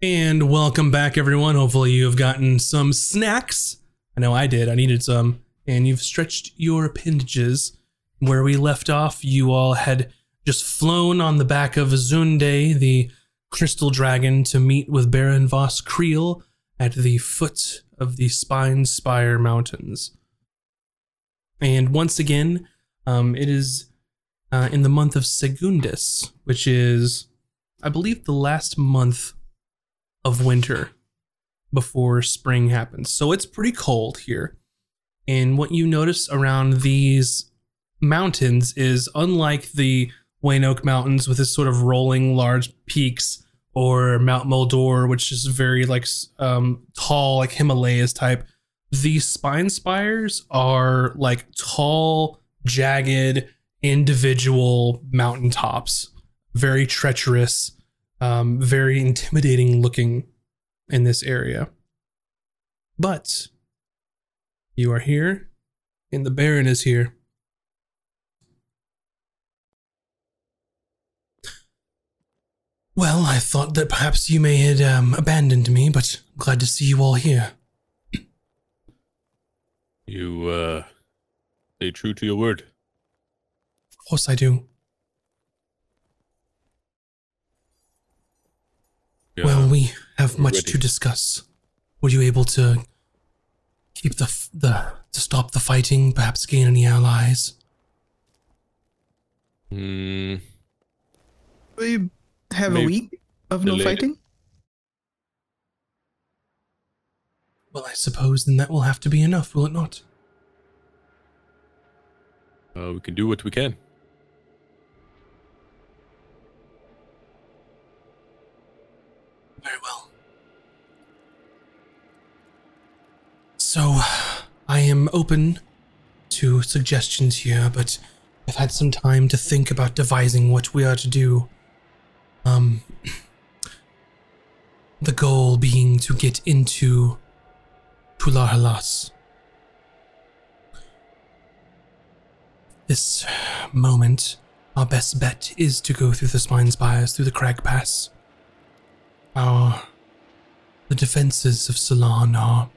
And welcome back, everyone. Hopefully, you have gotten some snacks. I know I did. I needed some. And you've stretched your appendages. Where we left off, you all had just flown on the back of Zunde, the crystal dragon, to meet with Baron Voss Creel at the foot of the Spine Spire Mountains. And once again, um, it is uh, in the month of Segundus, which is, I believe, the last month of winter before spring happens. So it's pretty cold here. And what you notice around these mountains is unlike the Wayne Oak Mountains with its sort of rolling large peaks or Mount Moldor, which is very like um, tall, like Himalayas type. These spine spires are like tall, jagged, individual mountaintops, very treacherous, um, very intimidating looking in this area. But you are here, and the Baron is here. Well, I thought that perhaps you may had um, abandoned me, but glad to see you all here. You, uh, stay true to your word. Of course I do. Yeah. Well, we have we're much ready. to discuss. Were you able to keep the f- the to stop the fighting? Perhaps gain any allies? Hmm. We have a week of no delayed. fighting. Well, I suppose then that will have to be enough, will it not? Uh, we can do what we can. Very well. So, I am open to suggestions here, but I've had some time to think about devising what we are to do. Um, the goal being to get into Tularhalas. This moment, our best bet is to go through the Spine Spires, through the Crag Pass. Our the defenses of Ceylon are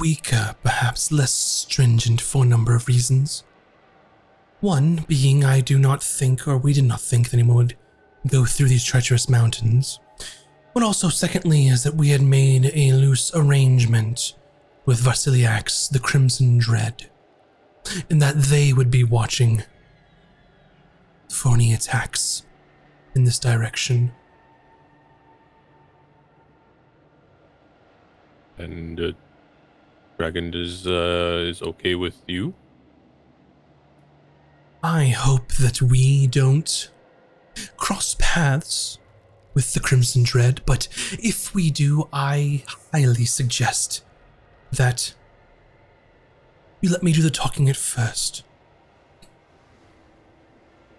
weaker, perhaps less stringent for a number of reasons. One being I do not think, or we did not think that anyone would go through these treacherous mountains. But also, secondly, is that we had made a loose arrangement with Varsiliax, the Crimson Dread, and that they would be watching for any attacks in this direction. And uh, Dragon is uh, is okay with you. I hope that we don't cross paths with the Crimson Dread, but if we do, I highly suggest that you let me do the talking at first.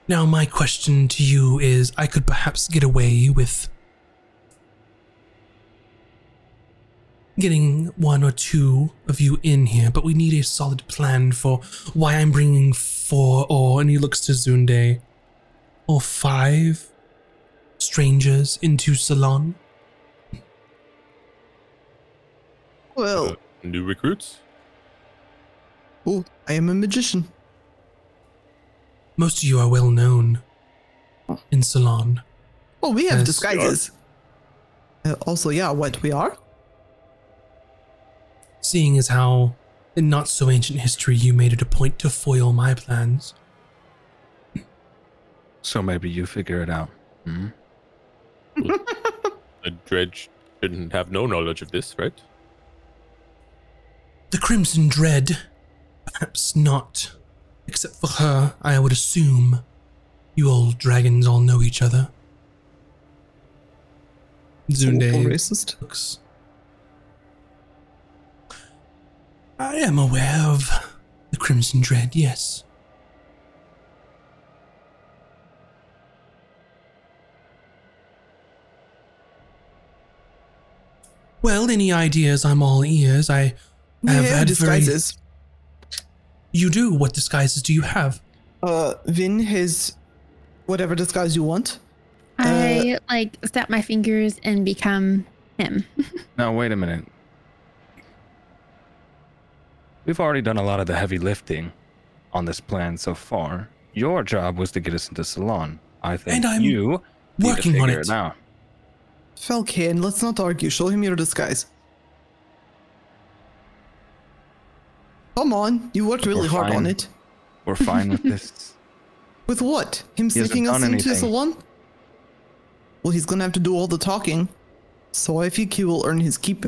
Now, my question to you is I could perhaps get away with getting one or two of you in here, but we need a solid plan for why I'm bringing four, or, and he looks to Zunde, or five strangers into Salon. Well, Uh, new recruits. oh, I am a magician. Most of you are well known in Salon. Well, we have Yes. disguises. Uh, also, yeah, what we are? Seeing as how, in not so ancient history, you made it a point to foil my plans. So maybe you figure it out. Hmm? A dredge shouldn't have no knowledge of this, right? The Crimson Dread, perhaps not. Except for her, I would assume. You old dragons all know each other. Zunde racist. looks. I am aware of the Crimson Dread, yes. Well, any ideas? I'm all ears. I have have had very- disguises. You do. What disguises do you have? Uh, Vin has Whatever disguise you want. I like snap my fingers and become him. Now, wait a minute. We've already done a lot of the heavy lifting on this plan so far. Your job was to get us into Salon. I think And I'm you need to working on figure it. out. Valken, let's not argue. Show him your disguise. Come on, you worked really We're hard on it. We're fine with this. With what? Him He sneaking us into anything. salon? Well, he's gonna have to do all the talking. So I think he will earn his keep.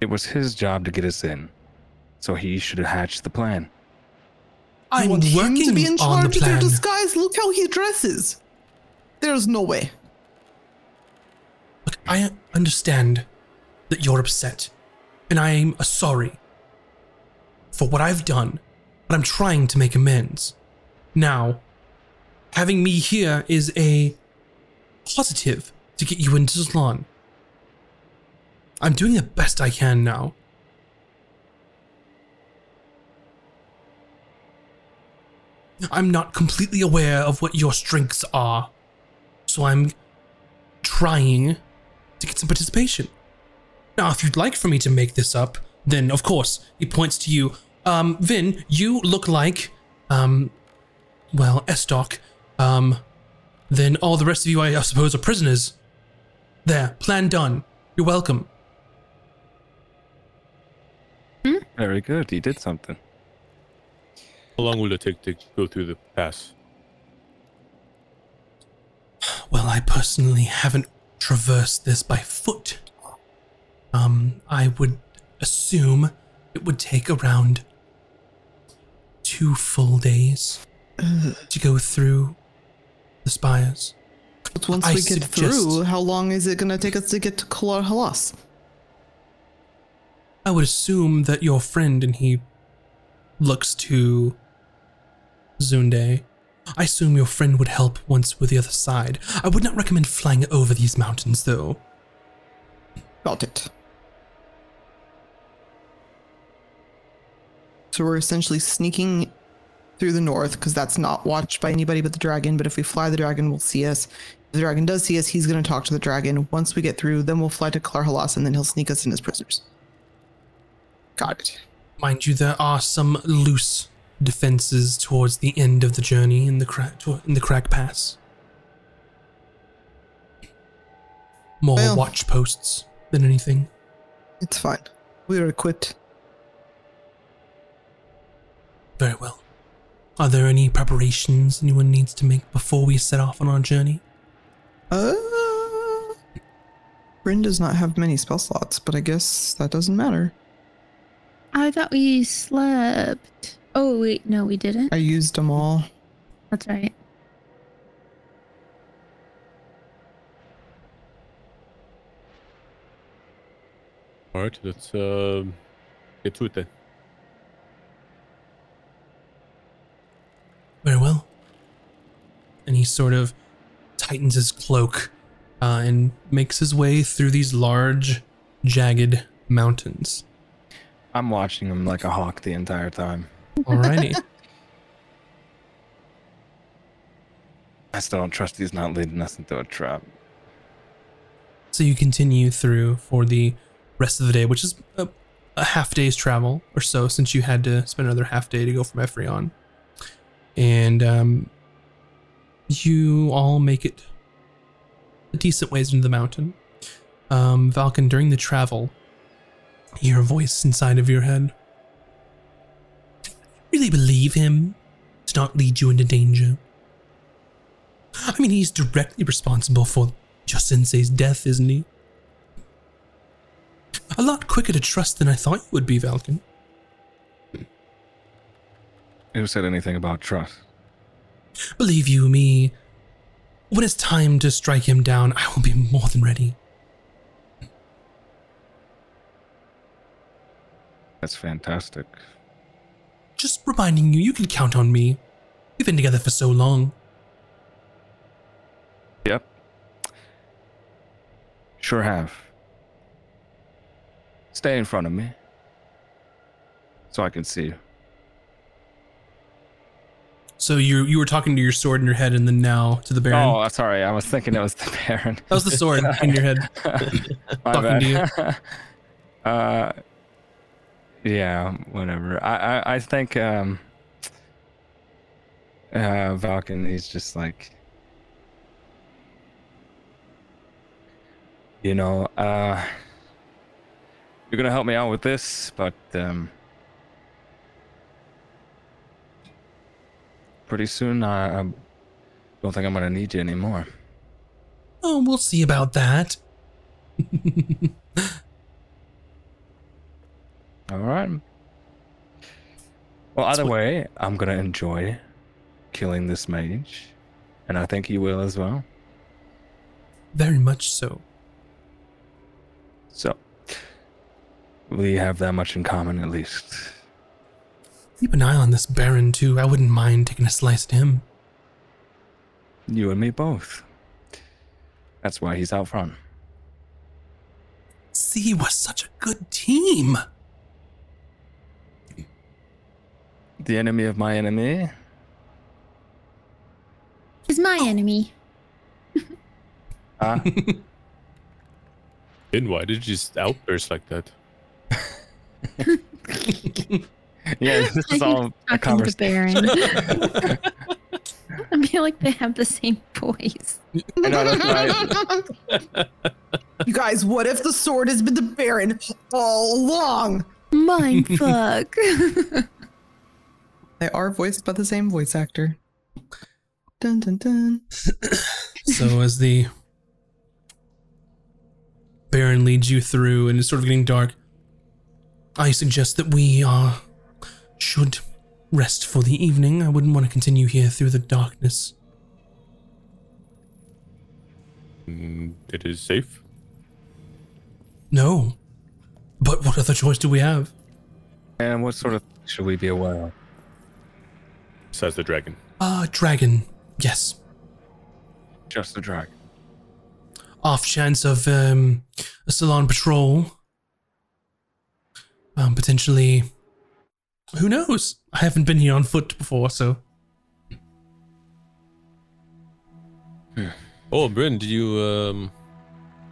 It was his job to get us in, so he should have hatched the plan. I'm want him to be in charge the of their disguise? Look how he dresses. There's no way. Look, I understand that you're upset, and I'm sorry for what I've done, but I'm trying to make amends. Now, having me here is a positive to get you into salon. I'm doing the best I can now. I'm not completely aware of what your strengths are, so I'm trying to get some participation. Now, if you'd like for me to make this up, then of course, he points to you. Um, Vin, you look like, um, well, Estoc. Um, then all the rest of you, I suppose, are prisoners. There, plan done. You're welcome. Very good. He did something. How long will it take to go through the pass? Well, I personally haven't traversed this by foot. Um, I would assume it would take around two full days to go through the spires. But once I we get through, how long is it gonna take us to get to Kalar Halas? I would assume that your friend and he looks to Zunde. I assume your friend would help once with the other side. I would not recommend flying over these mountains, though. Got it. So we're essentially sneaking through the north because that's not watched by anybody but the dragon. But if we fly, the dragon will see us. If the dragon does see us, he's going to talk to the dragon. Once we get through, then we'll fly to Klarhalas and then he'll sneak us in as prisoners. Got it. Mind you, there are some loose defenses towards the end of the journey in the crack in the Crag Pass. More Well- watch posts than anything. It's fine. We are equipped. Very well. Are there any preparations anyone needs to make before we set off on our journey? Uh, Bryn does not have many spell slots, but I guess that doesn't matter. I thought we slept. Oh wait, no, we didn't. I used them all. That's right. All right, let's uh, get to it then. Very well. And he sort of tightens his cloak uh, and makes his way through these large, jagged mountains. I'm watching him like a hawk the entire time. Alrighty. I still don't trust he's not leading us into a trap. so you continue through for the rest of the day, which is a, a half day's travel or so, since you had to spend another half day to go from Ephrion. And um, you all make it a decent ways into the mountain. Um, Valken, during the travel, hear a voice inside of your head. Really believe him to not lead you into danger. I mean, he's directly responsible for your sensei's death, isn't he? A lot quicker to trust than I thought you would be, Valken. Who said anything about trust? Believe you me, when it's time to strike him down, I will be more than ready. That's fantastic. Just reminding you, you can count on me. We've been together for so long. Yep. Sure have. Stay in front of me. So I can see you. So you you were talking to your sword in your head, and then now to the Baron. Oh, sorry. I was thinking it was the Baron. that was the sword in your head. Talking to bad. uh, yeah, whatever. I, I, I think um, uh, Valken. He's just like, you know, uh, you're gonna help me out with this, but um, pretty soon I, I don't think I'm gonna need you anymore. Oh, we'll see about that. All right. Well, either way, I'm gonna enjoy killing this mage, and I think you will as well. Very much so. So, we have that much in common, at least. Keep an eye on this Baron too. I wouldn't mind taking a slice at him. You and me both. That's why he's out front. See, we're such a good team. The enemy of my enemy. He's my enemy. Ah, And why did you just outburst like that? yeah, this is all a conversation. I feel like they have the same voice. I know, that's right. You guys, what if the sword has been the Baron all along? Mind fuck. They are voiced by the same voice actor. Dun dun dun. so as the Baron leads you through and it's sort of getting dark, I suggest that we uh, should rest for the evening. I wouldn't want to continue here through the darkness. Mm, it is safe. No. But what other choice do we have? And what sort of should we be aware of? Says the dragon. Uh, dragon. Yes. Just the dragon. Off chance of um, a salon patrol. Um, potentially. Who knows? I haven't been here on foot before, so. Oh, Bryn, do you um,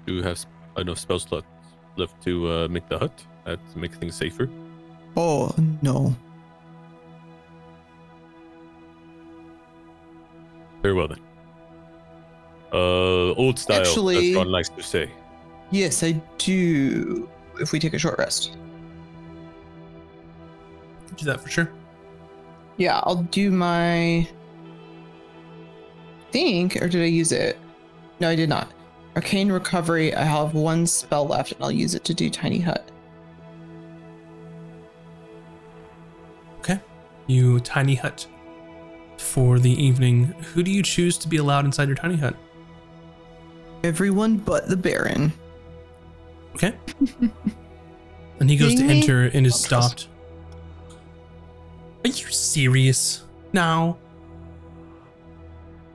do you have enough spell slots left to uh, make the hut? Uh, to make things safer. Oh no. Very well then. Uh, old style. Actually- as Ron likes to say. Yes, I do. If we take a short rest. Do that for sure. Yeah, I'll do my. Think, or did I use it? No, I did not. Arcane recovery. I have one spell left, and I'll use it to do tiny hut. Okay. You tiny hut for the evening. Who do you choose to be allowed inside your tiny hut? Everyone but the Baron. Okay. and he goes to enter and is Don't trust- stopped. Are you serious? Now?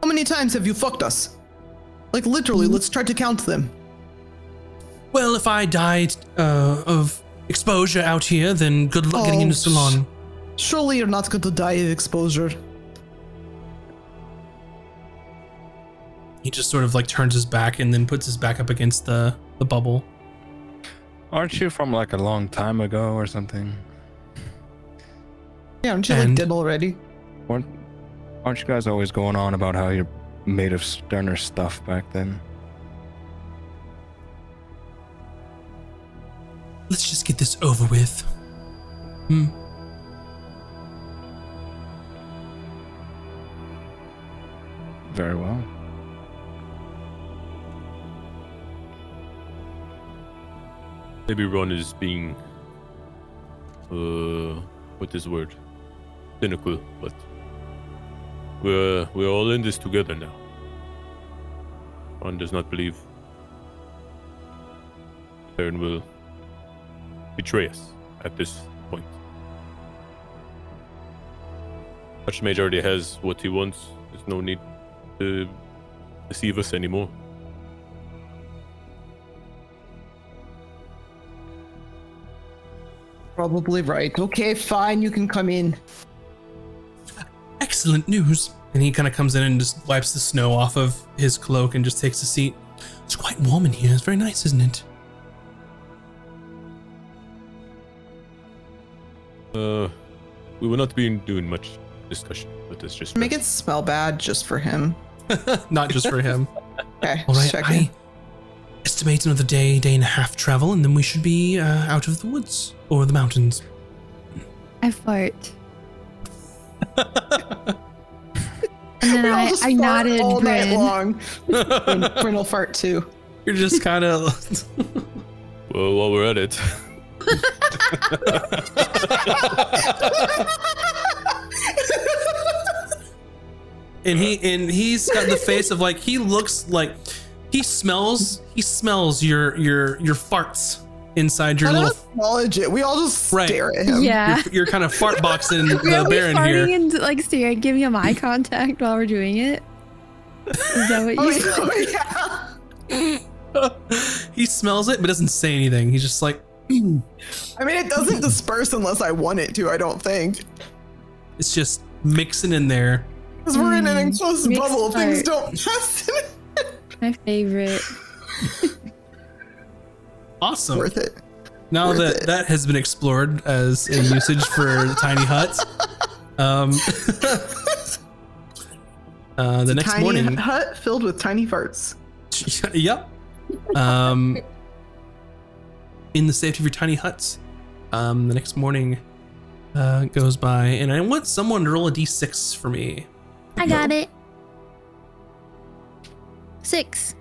How many times have you fucked us? Like literally, let's try to count them. Well, if I died uh, of exposure out here, then good luck getting Oh, into salon. Surely you're not going to die of exposure. He just sort of like turns his back and then puts his back up against the, the bubble. Aren't you from like a long time ago or something? Yeah, aren't you like And- dead already? Aren't, aren't you guys always going on about how you're made of sterner stuff back then? Let's just get this over with. Hmm. Very well. Maybe Ron is being, uh, what is the word? Cynical, but we're we're all in this together now. One does not believe Baron will betray us at this point. Archmage already has what he wants. There's no need to deceive us anymore. Probably right. Okay, fine. You can come in. Excellent news. And he kind of comes in and just wipes the snow off of his cloak and just takes a seat. It's quite warm in here. It's very nice, isn't it? Uh, we will not be doing much discussion, but it's just Make it smell bad just for him. Not just for him. Okay, All right, checking. I estimate another day, day and a half travel, and then we should be uh, out of the woods or the mountains. I fart. And then We I, I nodded all night long. Bryn Bryn will fart too. You're just kind of. Well, while we're at it, and he and he's got the face of like he looks like he smells he smells your your your farts inside your I little don't acknowledge it. We all just Right. stare at him. Yeah. you're, you're kind of fart boxing Are the we baron farting here. and like staring, giving him eye contact while we're doing it? Is that what Oh, you said? yeah. he smells it but doesn't say anything. He's just like I mean, it doesn't disperse unless I want it to. I don't think it's just mixing in there. because we're in an Mm, enclosed mixed bubble. Things don't pass. My favorite. Awesome. Worth it. Now Worth that it. that has been explored as a usage for tiny huts, um, uh, the next Tiny morning, hut filled with tiny farts. yep, um, in the safety of your tiny huts, um, the next morning uh, goes by, and I want someone to roll a d6 for me. I got it. Six.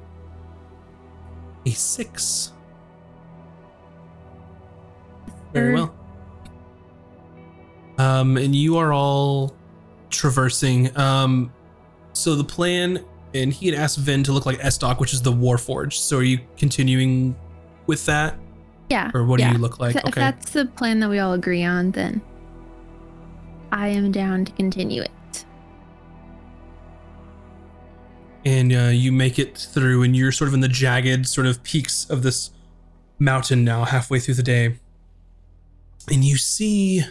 A six. Very well. Um, and you are all traversing. Um, so the plan, and he had asked Vin to look like Estoc, which is the Warforged. So are you continuing with that, Yeah. or what yeah. do you look like? If- If Okay. that's the plan that we all agree on, then I am down to continue it. and uh, you make it through, and you're sort of in the jagged sort of peaks of this mountain now, halfway through the day. And you see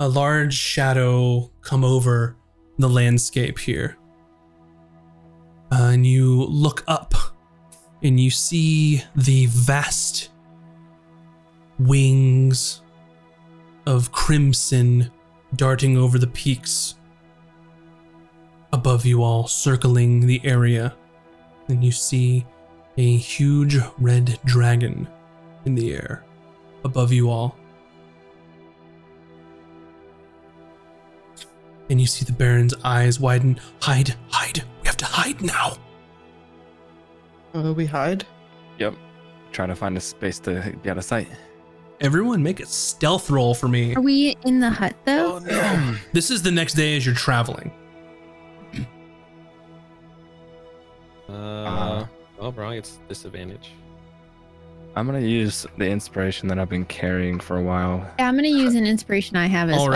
a large shadow come over the landscape here. Uh, and you look up, and you see the vast wings of crimson darting over the peaks above you all, circling the area. And you see a huge red dragon in the air above you all. And you see the Baron's eyes widen. Hide, hide. We have to hide now. Uh, we hide. Yep. Trying to find a space to be out of sight. Everyone make a stealth roll for me. Are we in the hut though? no. This is the next day as you're traveling. Uh, well, Brian gets disadvantage. I'm gonna use the inspiration that I've been carrying for a while. Yeah, I'm gonna use an inspiration I have as well.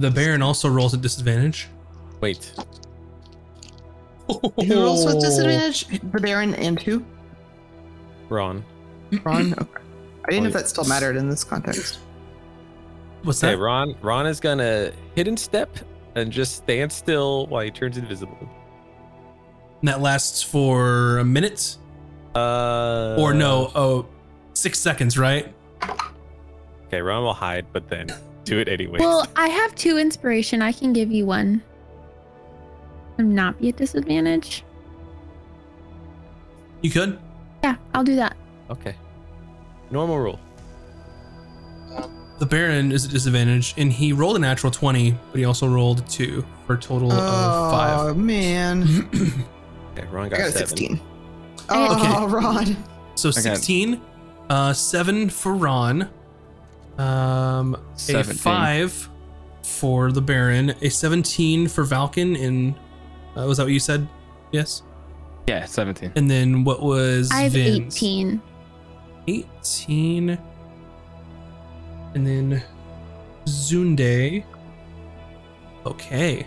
Alrighty. The Baron also rolls at disadvantage. Wait, Who rolls with disadvantage? The Baron and who? Ron. Ron. Okay. I didn't know if that still mattered in this context. What's Okay, that? Ron. Ron is gonna hidden step and just stand still while he turns invisible. And that lasts for a minute? Uh, Or no, oh, six seconds, right? Okay, Ron will hide, but then do it anyway. Well, I have two inspiration. I can give you one. And not be at disadvantage. You could? Yeah, I'll do that. okay. Normal rule. The Baron is at disadvantage, and he rolled a natural 20, but he also rolled 2 for a total of five. Oh man, 5. Okay, Ron I got, got a seven. sixteen. I- Oh, Ron. so 16, uh, 7 for Ron, um, a 5 for the Baron, a 17 for Valken, and uh, was that what you said? Yes? Yeah, 17. And then what was I have Vin's? 18. 18 and then Zunde. Okay.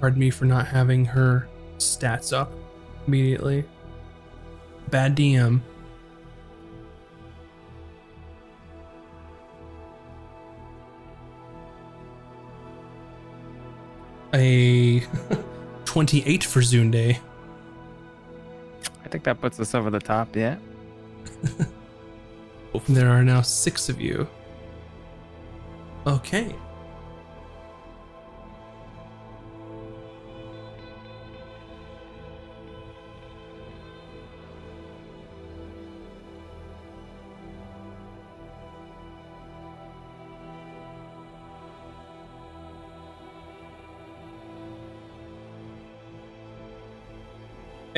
Pardon me for not having her stats up immediately bad DM. A 28 for Zunde. I think that puts us over the top, yeah. there are now six of you. Okay.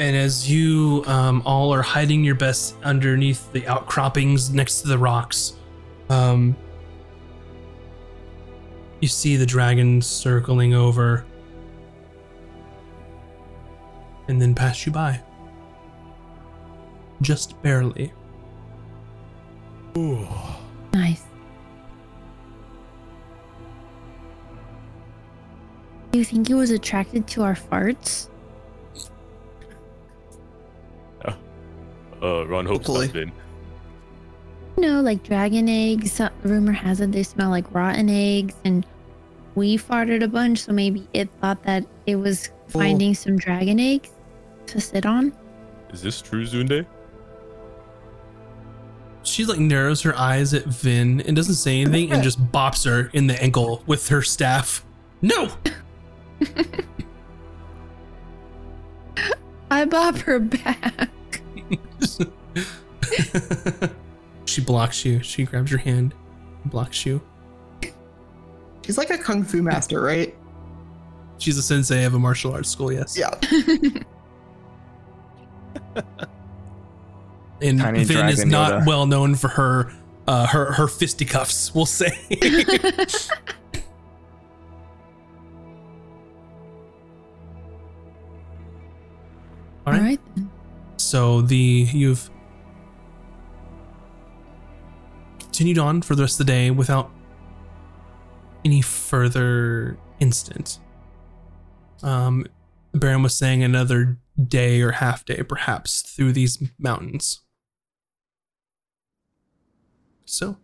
And as you um, all are hiding your best underneath the outcroppings next to the rocks, um, you see the dragon circling over and then pass you by. Just barely. Nice. Do you think he was attracted to our farts? Uh, Ron hopes Hopefully. not then. No, like dragon eggs. Rumor has it they smell like rotten eggs, and we farted a bunch, so maybe it thought that it was finding some dragon eggs to sit on. Is this true, Zunde? She like narrows her eyes at Vin and doesn't say anything and just bops her in the ankle with her staff. No! I bop her back. she blocks you. She grabs your hand, and blocks you. She's like a kung fu master, right? She's a sensei of a martial arts school, yes. Yeah. And Tiny Vin is not Yoda. well known for her uh, her her fisticuffs, we'll say. All All right. So the you've continued on for the rest of the day without any further incident. Um, Baron was saying another day or half day, perhaps, through these mountains. So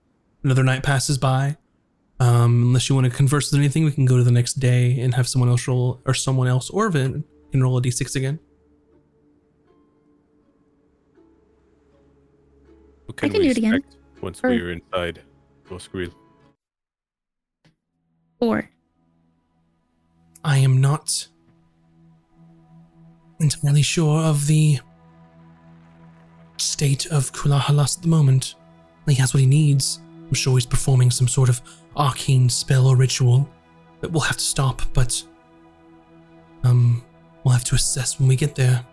another night passes by. Um, unless you want to converse with anything, we can go to the next day and have someone else roll, or someone else, or Vin can roll a d6 again. What can, can we do it again. once Or- we're inside Osgril? Four. I am not entirely sure of the state of Kulahalas at the moment. He has what he needs. I'm sure he's performing some sort of arcane spell or ritual that we'll have to stop, but um we'll have to assess when we get there.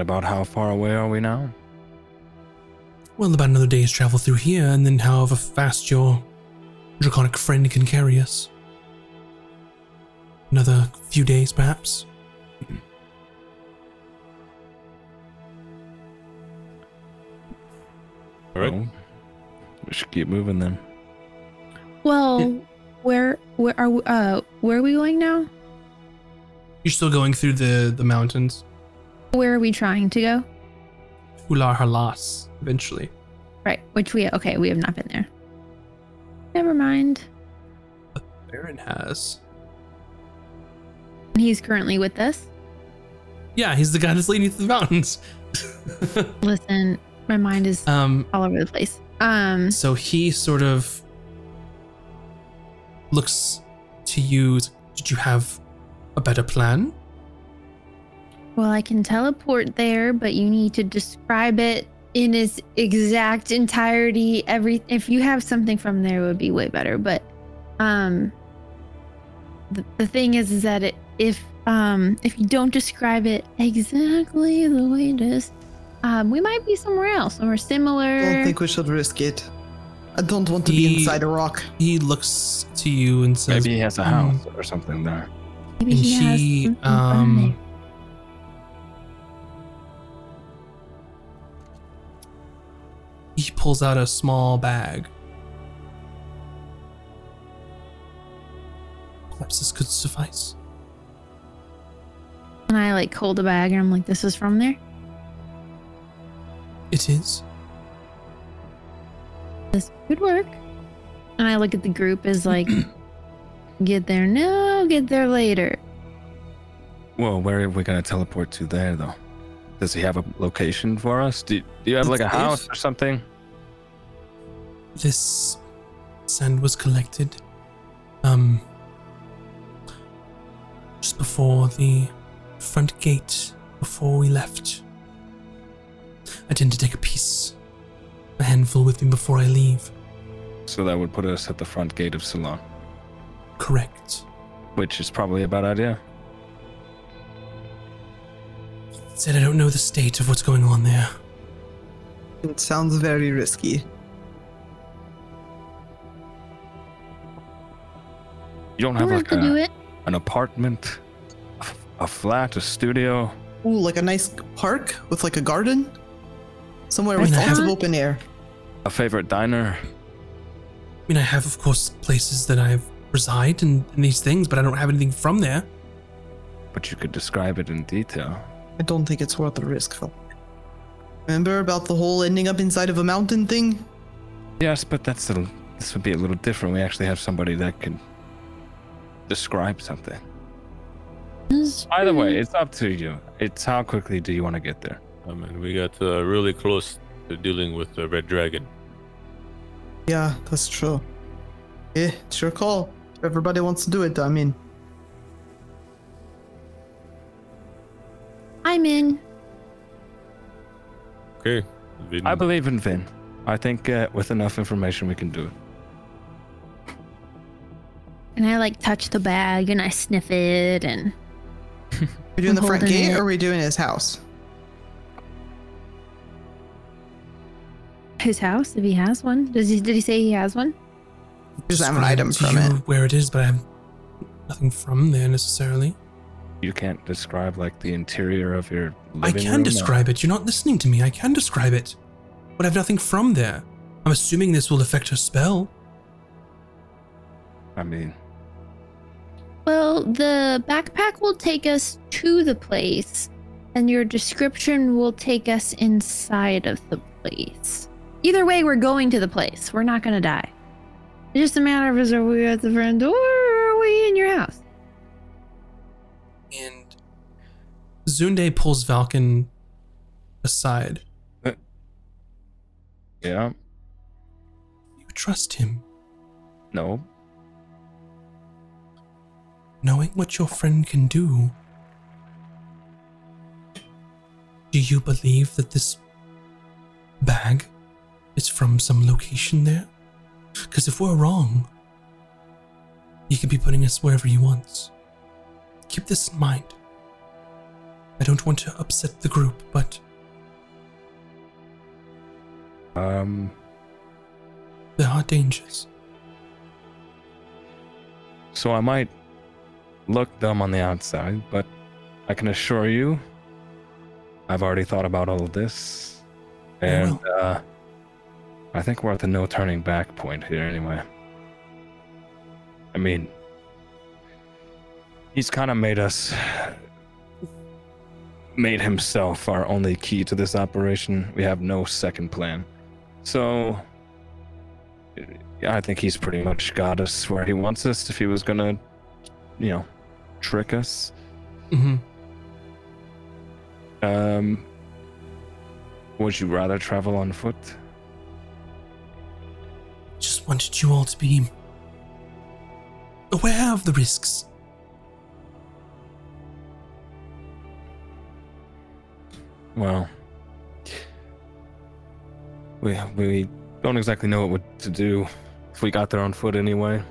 And about how far away are we now? Well, about another day's travel through here, and then however fast your draconic friend can carry us. Another few days, perhaps. All right. Well, we should keep moving then. Well, where where are we, uh where are we going now? You're still going through the the mountains. Where are we trying to go? Ular Halas, eventually. Right, which we okay, we have not been there. Never mind. Baron has. He's currently with us. Yeah, he's the guy that's leading you through the mountains. Listen, my mind is um, all over the place. Um, so he sort of looks to you. Did you have a better plan? Well, I can teleport there, but you need to describe it in its exact entirety. Every if you have something from there, it would be way better. But um, the, the thing is, is that it, if um if you don't describe it exactly the way it is, um, we might be somewhere else, somewhere similar. don't think we should risk it. I don't want to be inside a rock. He looks to you and says, Maybe he has a "Hmm." house or something there. Maybe and he has he something um he pulls out a small bag. Perhaps this could suffice. And I like hold the bag and I'm like, this is from there. It is. This could work. And I look at the group as like, get there now, get there later. Well, where are we gonna teleport to there, though? Does he have a location for us? Do, do you have like a house or something? This sand was collected um just before the front gate before we left. I tend to take a piece, a handful with me before I leave. So that would put us at the front gate of Ceylon, Correct. which is probably a bad idea. Said I don't know the state of what's going on there. It sounds very risky. You don't have like have do a, it. an apartment, a flat, a studio. Ooh, like a nice park with like a garden? Somewhere I with mean, I lots of open air. A favorite diner. I mean, I have, of course, places that I reside and, and these things, but I don't have anything from there. But you could describe it in detail. I don't think it's worth the risk, Phil. Remember about the whole ending up inside of a mountain thing? Yes, but that's a, this would be a little different. We actually have somebody that can describe something. Either way, it's up to you. It's how quickly do you want to get there? I mean, we got uh, really close to dealing with the red dragon. Yeah, that's true. Eh, it's your call. If everybody wants to do it, I mean, I'm in. Okay. Vin, I believe in Vin. I think uh, with enough information we can do it. And I like touch the bag and I sniff it and we doing the I'm front holding gate it. or are we doing his house? his house if he has one. Does he did he say he has one? Just have an Describe item from it. Where it is, but I have nothing from there necessarily. You can't describe like the interior of your living I can room or- describe it. You're not listening to me. I can describe it. But I have nothing from there. I'm assuming this will affect her spell. I mean, Well, the backpack will take us to the place, and your description will take us inside of the place. Either way, we're going to the place. We're not gonna die. It's just a matter of is are we at the front door or are we in your house? Zunde pulls Valken aside. Uh, yeah, You trust him, no, knowing what your friend can do. Do you believe that this bag is from some location there? Because if we're wrong, he could be putting us wherever he wants. Keep this in mind. I don't want to upset the group, but um, there are dangers. so I might look dumb on the outside, but I can assure you, I've already thought about all of this, and uh, I think we're at the no turning back point here anyway. I mean, he's kind of made us, made himself our only key to this operation. We have no second plan. So, I think he's pretty much got us where he wants us if he was gonna, you know, trick us. hmm Um, would you rather travel on foot? Just wanted you all to be aware of the risks. Well, we we don't exactly know what to do if we got there on foot anyway.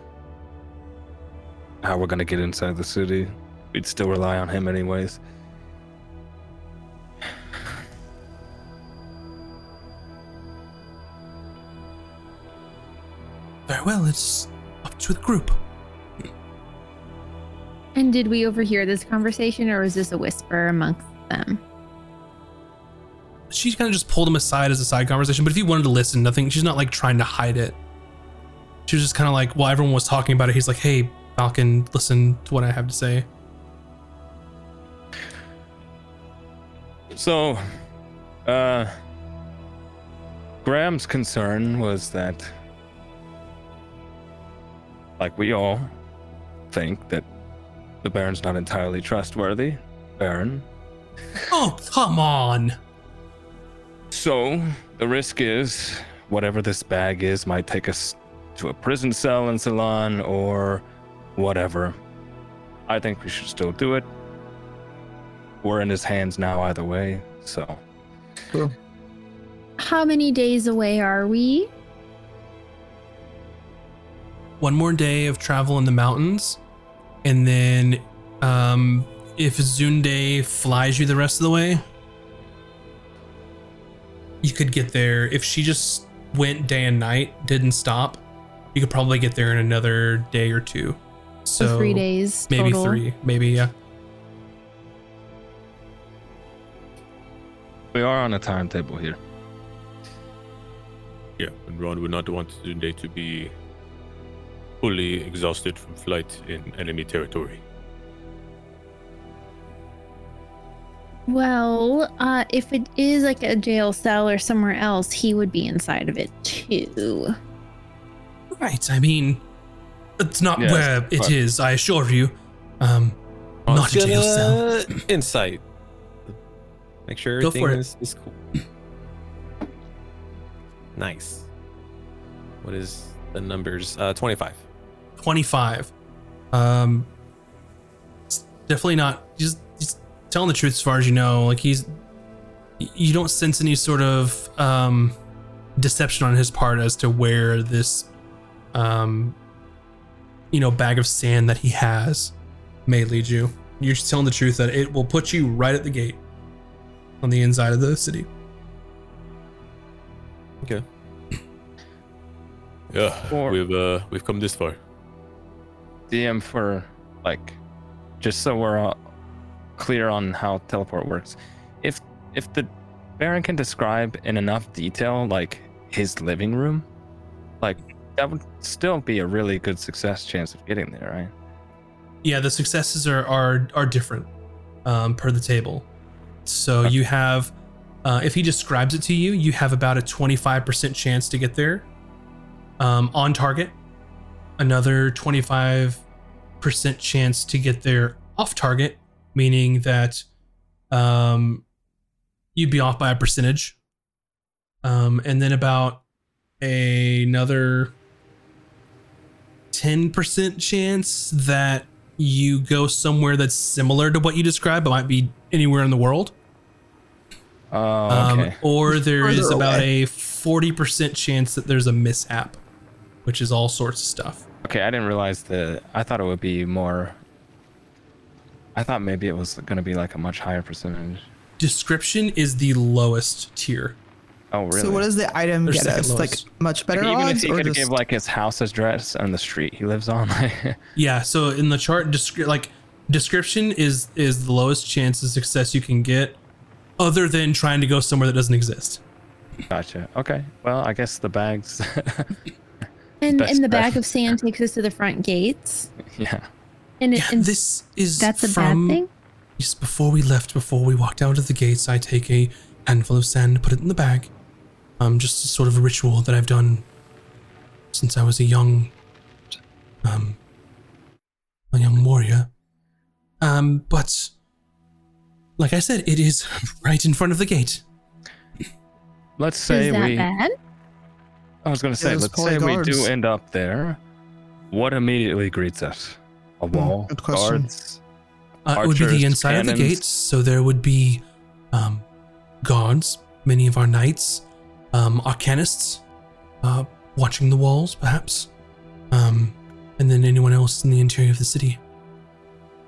How we're gonna get inside the city? We'd still rely on him anyways. Very well, it's up to the group. And did we overhear this conversation or was this a whisper amongst them? She kind of just pulled him aside as a side conversation, but if you wanted to listen, nothing, she's not like trying to hide it. She was just kind of like, while everyone was talking about it, he's like, hey, Valken, listen to what I have to say. So, uh, Graham's concern was that like we all think that the Baron's not entirely trustworthy. Baron. Oh, come on. So the risk is whatever this bag is might take us to a prison cell in Ceylon or whatever. I think we should still do it. We're in his hands now either way, so How many days away are we? One more day of travel in the mountains, and then um, if Zunde flies you the rest of the way, you could get there. If she just went day and night, didn't stop, you could probably get there in another day or two. So, So three days. maybe total. three, maybe yeah. we are on a timetable here. Yeah, and Ron would not want Zunde to be fully exhausted from flight in enemy territory. Well, uh, if it is like a jail cell or somewhere else, he would be inside of it too. Right. I mean, it's not Yes, where it's but- is. I assure you. Um, not a jail cell. Insight. Make sure Go for everything it. is, is cool. Nice. What is the numbers? Uh, 25. 25. Um, it's definitely not. Just, just telling the truth as far as you know. Like he's, you don't sense any sort of um, deception on his part as to where this, um, you know, bag of sand that he has may lead you. You're just telling the truth that it will put you right at the gate on the inside of the city. Okay. Yeah, Or- we've uh, we've come this far. DM for like, just so we're all clear on how teleport works. If if the Baron can describe in enough detail like his living room, like that would still be a really good success chance of getting there, right? Yeah, the successes are are are different um, per the table. So you have, uh, if he describes it to you, you have about a twenty five percent chance to get there um, on target. Another twenty five percent chance to get there off target, meaning that um, you'd be off by a percentage, um, and then about another ten percent chance that you go somewhere that's similar to what you described, but might be anywhere in the world. Oh, Um, or there is Further about away. a 40% chance that there's a mishap, which is all sorts of stuff. okay, I didn't realize that. I thought it would be more. I thought maybe it was going to be like a much higher percentage. Description is the lowest tier. Oh, really? So what does the item They're get second us? Like much better Like, even odds, if he could just give like his house address and the street he lives on, like, Yeah, so in the chart, descri- like description is is the lowest chance of success you can get, other than trying to go somewhere that doesn't exist. gotcha. Okay, well, I guess the bags. And Best and the bag of sand takes us to the front gates. yeah. And, it, Yeah, and this is that's a from bad thing. Just before we left, before we walked out of the gates, I take a handful of sand, put it in the bag. Um, just a sort of a ritual that I've done since I was a young, um, a young warrior. Um, but like I said, it is right in front of the gate. Let's say Is that we. bad? I was gonna say, there's let's probably say we do end up there. What immediately greets us? A wall, Hmm, good question. guards. Uh, it would be the Archers, inside of the gates, so there would be um, guards, many of our knights, um, arcanists, uh, watching the walls, perhaps, um, and then anyone else in the interior of the city.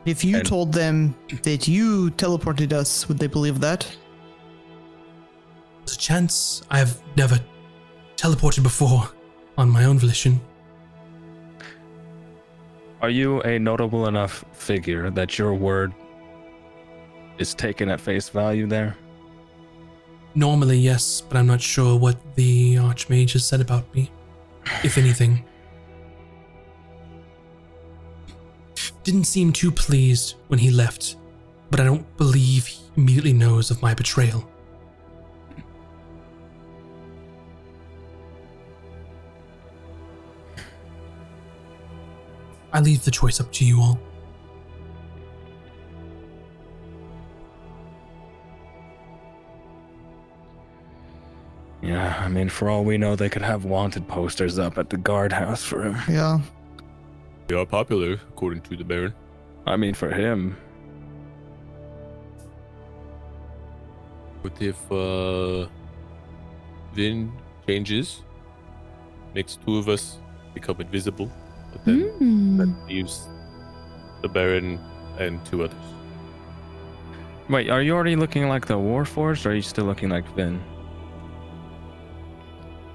if you And- told them that you teleported us, would they believe that? There's a chance I've never teleported before on my own volition. Are you a notable enough figure that your word is taken at face value there? Normally, yes, but I'm not sure what the Archmage has said about me, if anything. Didn't seem too pleased when he left, but I don't believe he immediately knows of my betrayal. I leave the choice up to you all. Yeah, I mean, for all we know, they could have wanted posters up at the guardhouse for him. Yeah. We are popular, according to the Baron. I mean, for him. But if uh, Vin changes, makes two of us become invisible, but then Hmm. that leaves the Baron and two others. Wait, are you already looking like the Warforged, or are you still looking like Vin?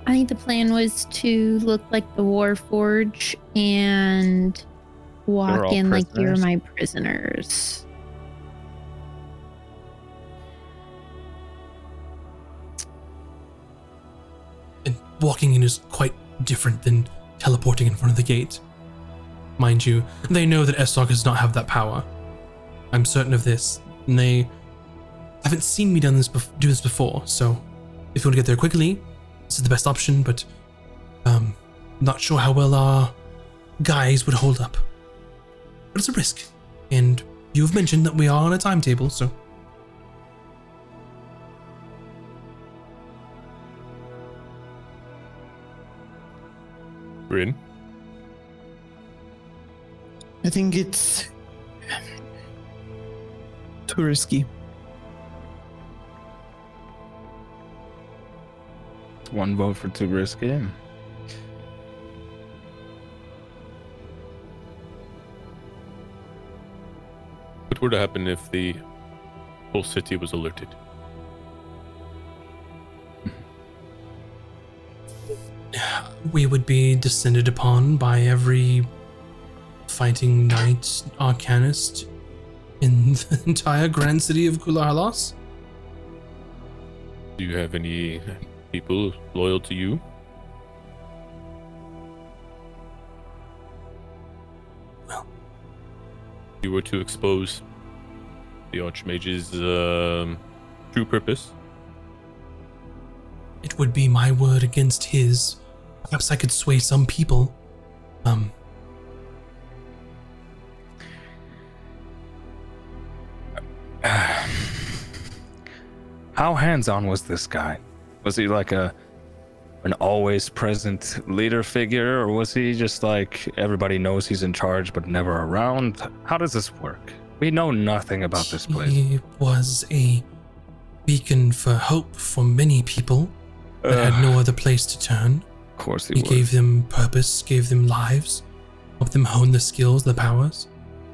I think the plan was to look like the Warforge and walk all in like you're my prisoners. And walking in is quite different than teleporting in front of the gate. Mind you, they know that Estok does not have that power. I'm certain of this, and they haven't seen me done this bef- do this before. So, if you want to get there quickly, this is the best option. But um, not sure how well our guys would hold up. But it's a risk, and you have mentioned that we are on a timetable, so Rin, I think it's too risky. One vote for too risky. what would happen if the whole city was alerted? we would be descended upon by every fighting knight arcanist in the entire grand city of Kularhalas. Do you have any people loyal to you? Well. If you were to expose the Archmage's um, true purpose, It would be my word against his. Perhaps I could sway some people. Um, How hands-on was this guy? Was he like a an always present leader figure, or was he just like everybody knows he's in charge but never around? How does this work? We know nothing about this place. he was a beacon for hope for many people that had no other place to turn. Of course he, He was. gave them purpose, gave them lives, helped them hone their skills, their powers.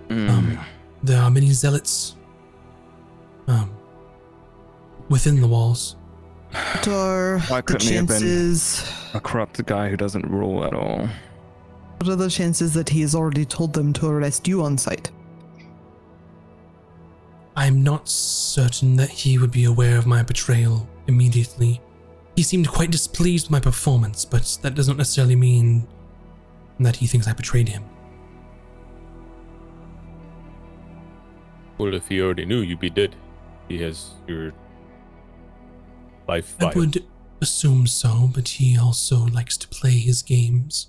Mm. Um, there are many zealots um, within the walls. What are Why the couldn't he have been- chances? a corrupt guy who doesn't rule at all. What are the chances that he has already told them to arrest you on sight? I'm not certain that he would be aware of my betrayal immediately. He seemed quite displeased with my performance, but that does not necessarily mean that he thinks I betrayed him. well, if he already knew, you'd be dead. He has your life I would assume so, but he also likes to play his games.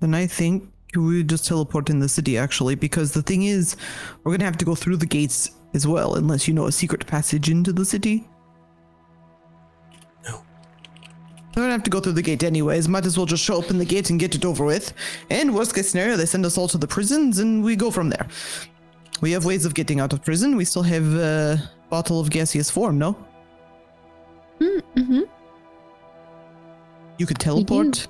Then I think we just teleport in the city actually, because the thing is, we're gonna have to go through the gates as well, unless you know a secret passage into the city. No. We're gonna have to go through the gate anyways. Might as well just show up in the gate and get it over with. And worst case scenario, they send us all to the prisons and we go from there. We have ways of getting out of prison. We still have a bottle of gaseous form, no? Mm-hmm. You could teleport.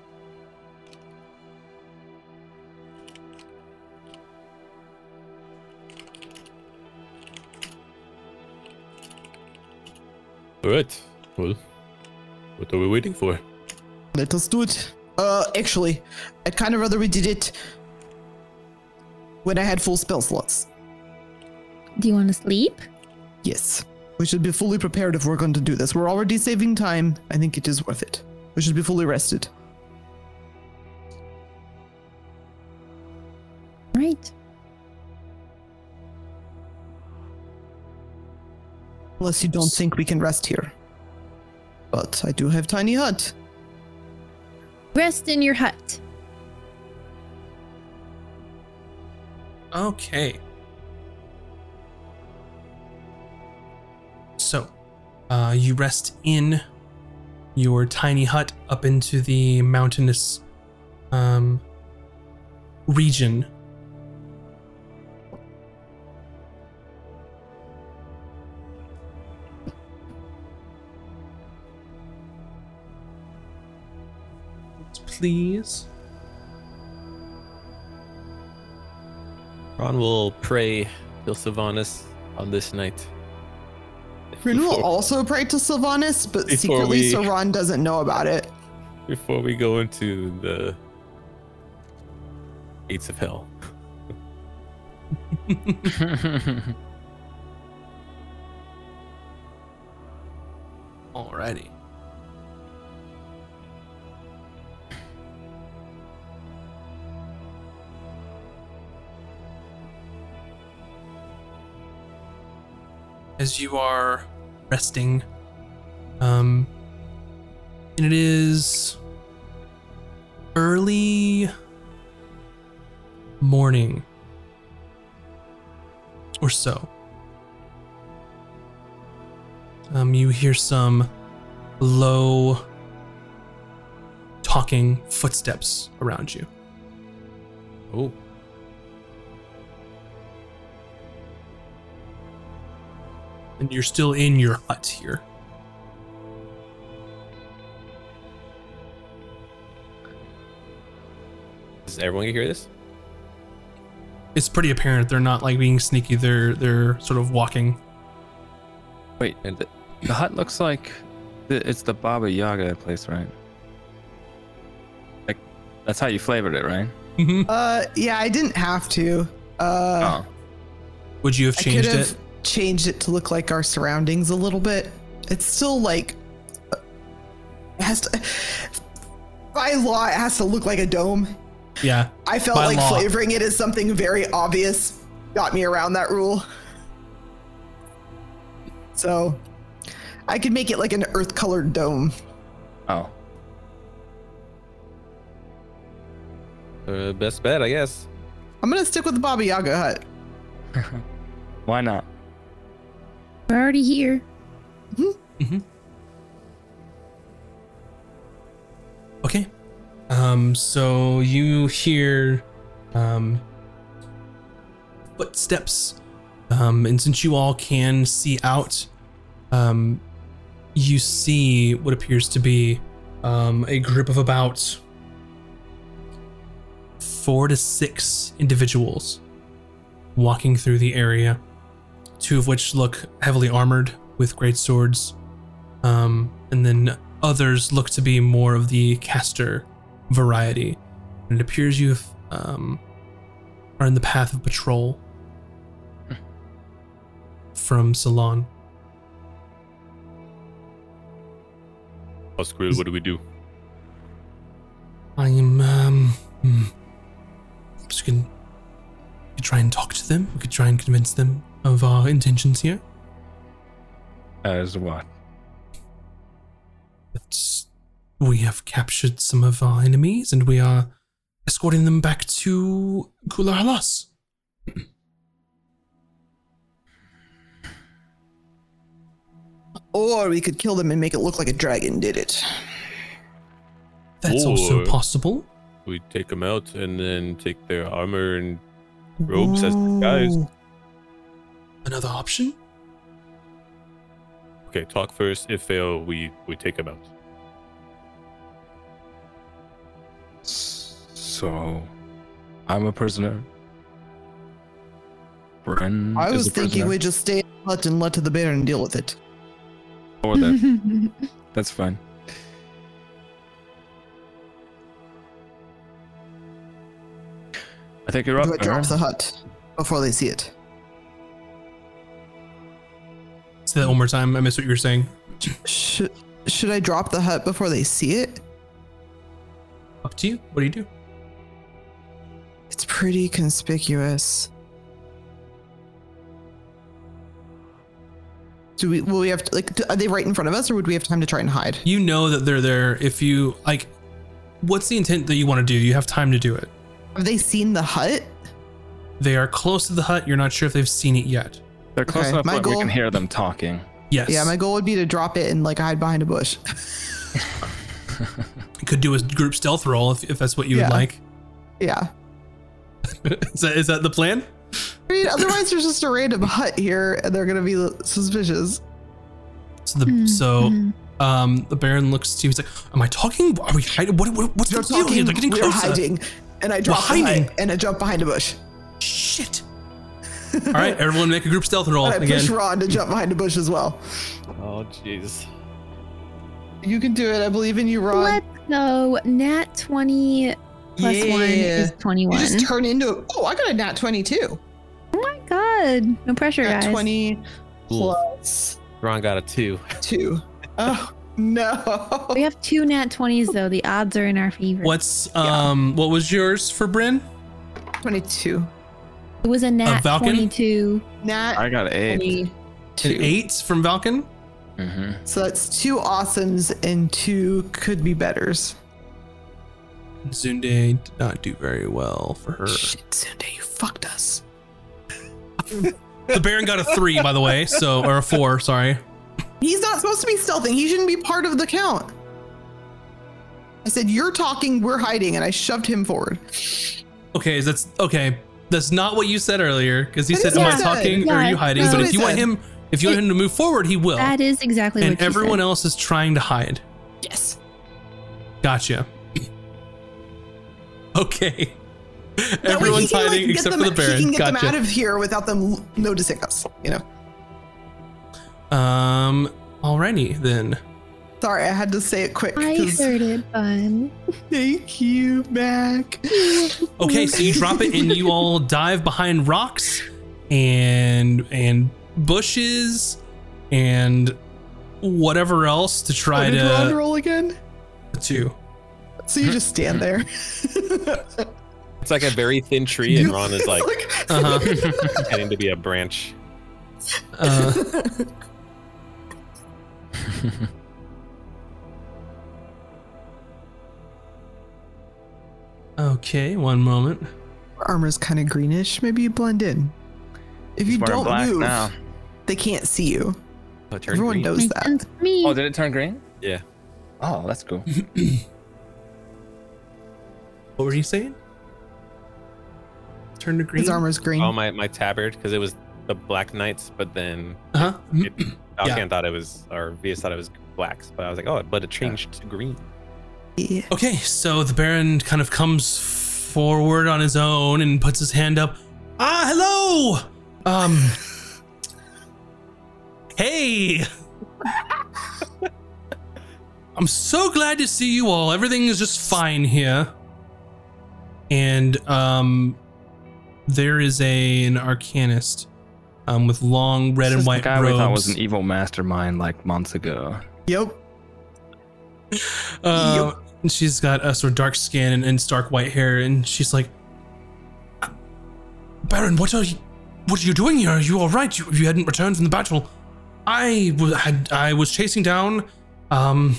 All right. Well, what are we waiting for? Let us do it. Uh, actually, I'd kind of rather we did it when I had full spell slots. Do you want to sleep? Yes. We should be fully prepared if we're going to do this. We're already saving time. I think it is worth it. We should be fully rested. Right. Unless you don't think we can rest here. But I do have tiny hut. Rest in your hut. Okay. Uh, you rest in your tiny hut up into the mountainous um, region. Please. Ron will pray till Sylvanas on this night. Rin will also pray to Sylvanas, but secretly we- Saran doesn't know about it. before we go into the gates of hell. Alrighty. As you are resting, um, and it is early morning or so. Um, you hear some low talking footsteps around you. Oh, And you're still in your hut here. does everyone hear this? It's pretty apparent they're not like being sneaky, they're they're sort of walking. Wait, And th- the hut looks like the, it's the Baba Yaga place, right? Like, that's how you flavored it, right? Mhm. Uh, yeah, I didn't have to. Uh, oh, Would you have changed it? Changed it to look like our surroundings a little bit. It's still like it has to. By law, it has to look like a dome. Yeah. I felt like law. flavoring it as something very obvious got me around that rule. So, I could make it like an earth-colored dome. oh, uh, best bet, I guess. I'm gonna stick with the Baba Yaga hut. why not? We're already here. Okay. Um, so you hear um, footsteps, um, and since you all can see out, um, you see what appears to be um, a group of about four to six individuals walking through the area, two of which look heavily armored with great swords, um, and then others look to be more of the caster variety. And it appears you um, are in the path of patrol from Salon. Oscrill, what do we do? I'm um, hmm. just gonna could try and talk to them. We could try and convince them of our intentions here. As what? That we have captured some of our enemies and we are escorting them back to Kulahalas. Or we could kill them and make it look like a dragon did it. That's also possible. We take them out and then take their armor and robes as disguise. Ooh. Another option? Okay, talk first. If fail, we we take him out. So, I'm a prisoner. Bren I is was a thinking we'd just stay in the hut and let to the bear and deal with it. Or that. That's fine. I think you're up. Do up, I drop Aaron. the hut before they see it? Say that one more time. I missed what you were saying. Should should I drop the hut before they see it? Up to you. What do you do? It's pretty conspicuous. Do we? Will we have to like? do- Are they right in front of us, or would we have time to try and hide? You know that they're there if you like. What's the intent that you want to do? You have time to do it. Have they seen the hut? They are close to the hut. You're not sure if they've seen it yet. They're close Okay, enough my that we goal- can hear them talking. Yes. Yeah, my goal would be to drop it and like hide behind a bush. You could do a group stealth roll if, if that's what you Yeah. would like. yeah. is, that, is that the plan? I mean, otherwise there's just a random hut here, and they're gonna be suspicious. So the Mm, so mhm. um the Baron looks to you. He's like, "Am I talking? Are we hiding? What, what what's You're the deal here? talking. They're getting We're closer." hiding, and I drop the hiding. and I jump behind a bush. Shit. All right, everyone, make a group stealth roll And I again. push Ron to jump behind a bush as well. Oh, jeez. You can do it. I believe in you, Ron. Let's go. Nat 20 plus 1 is 21. You just turn into. Oh, I got a nat twenty two. oh my god. No pressure, Nat guys. twenty plus Ron got a two. two. Oh no! We have two nat 20s though. The odds are in our favor. What's um what was yours for Bryn? Twenty two. It was a nat Valken? 22. Nat I got eight. twenty An two. eight from Valken. Mm-hmm. So that's two awesomes and two could be betters. Zunde did not do very well for her. Shit, Zunde, you fucked us. The Baron got a three, by the way, so or a four. Sorry. He's not supposed to be stealthing. He shouldn't be part of the count. I said, You're talking, we're hiding, and I shoved him forward. Okay, that's okay. That's not what you said earlier because he That said, "Am I I said. talking or are you hiding?" that's But if I you want him, if you want him to move forward, he will. That is exactly and what you everyone said. else is trying to hide. Yes. Gotcha. Okay. That way he Everyone's can, like, hiding get except them- for the Baron. He can get them Gotcha. out of here without them l- noticing us, you know? Um. Alrighty then. Sorry, I had to say it quick. I 'cause- heard it, fun. Thank you, Mac. Okay, so you drop it and you all dive behind rocks and and bushes and whatever else to try Oh, did to roll again? to. So you just stand there. It's like a very thin tree, and Ron is like Uh-huh. pretending to be a branch. Uh, okay, one moment. Armor's kind of greenish. Maybe you blend in. If you He's wearing don't move, now. they can't see you. Oh, Everyone green. knows Makes that. me. Oh, did it turn green? Yeah. Oh, that's cool. What were you saying? Turn to green. His armor's green. Oh, my, my tabard, because it was the Black Knights, but then Uh-huh. it, Alcan Yeah. thought it was, or Vias thought it was blacks, but I was like, oh, but it changed to green. Yeah. Okay, so the Baron kind of comes forward on his own and puts his hand up. Ah, hello. Um. Hey. I'm so glad to see you all. Everything is just fine here. And um, there is a an arcanist, um, with long red This and white the guy we thought was an evil mastermind like months ago. Yep. Uh, and she's got a sort of dark skin and, and stark white hair, and she's like, "Baron, what are you? What are you doing here? Are you all right? You, you hadn't returned from the battle. I had I was chasing down, um,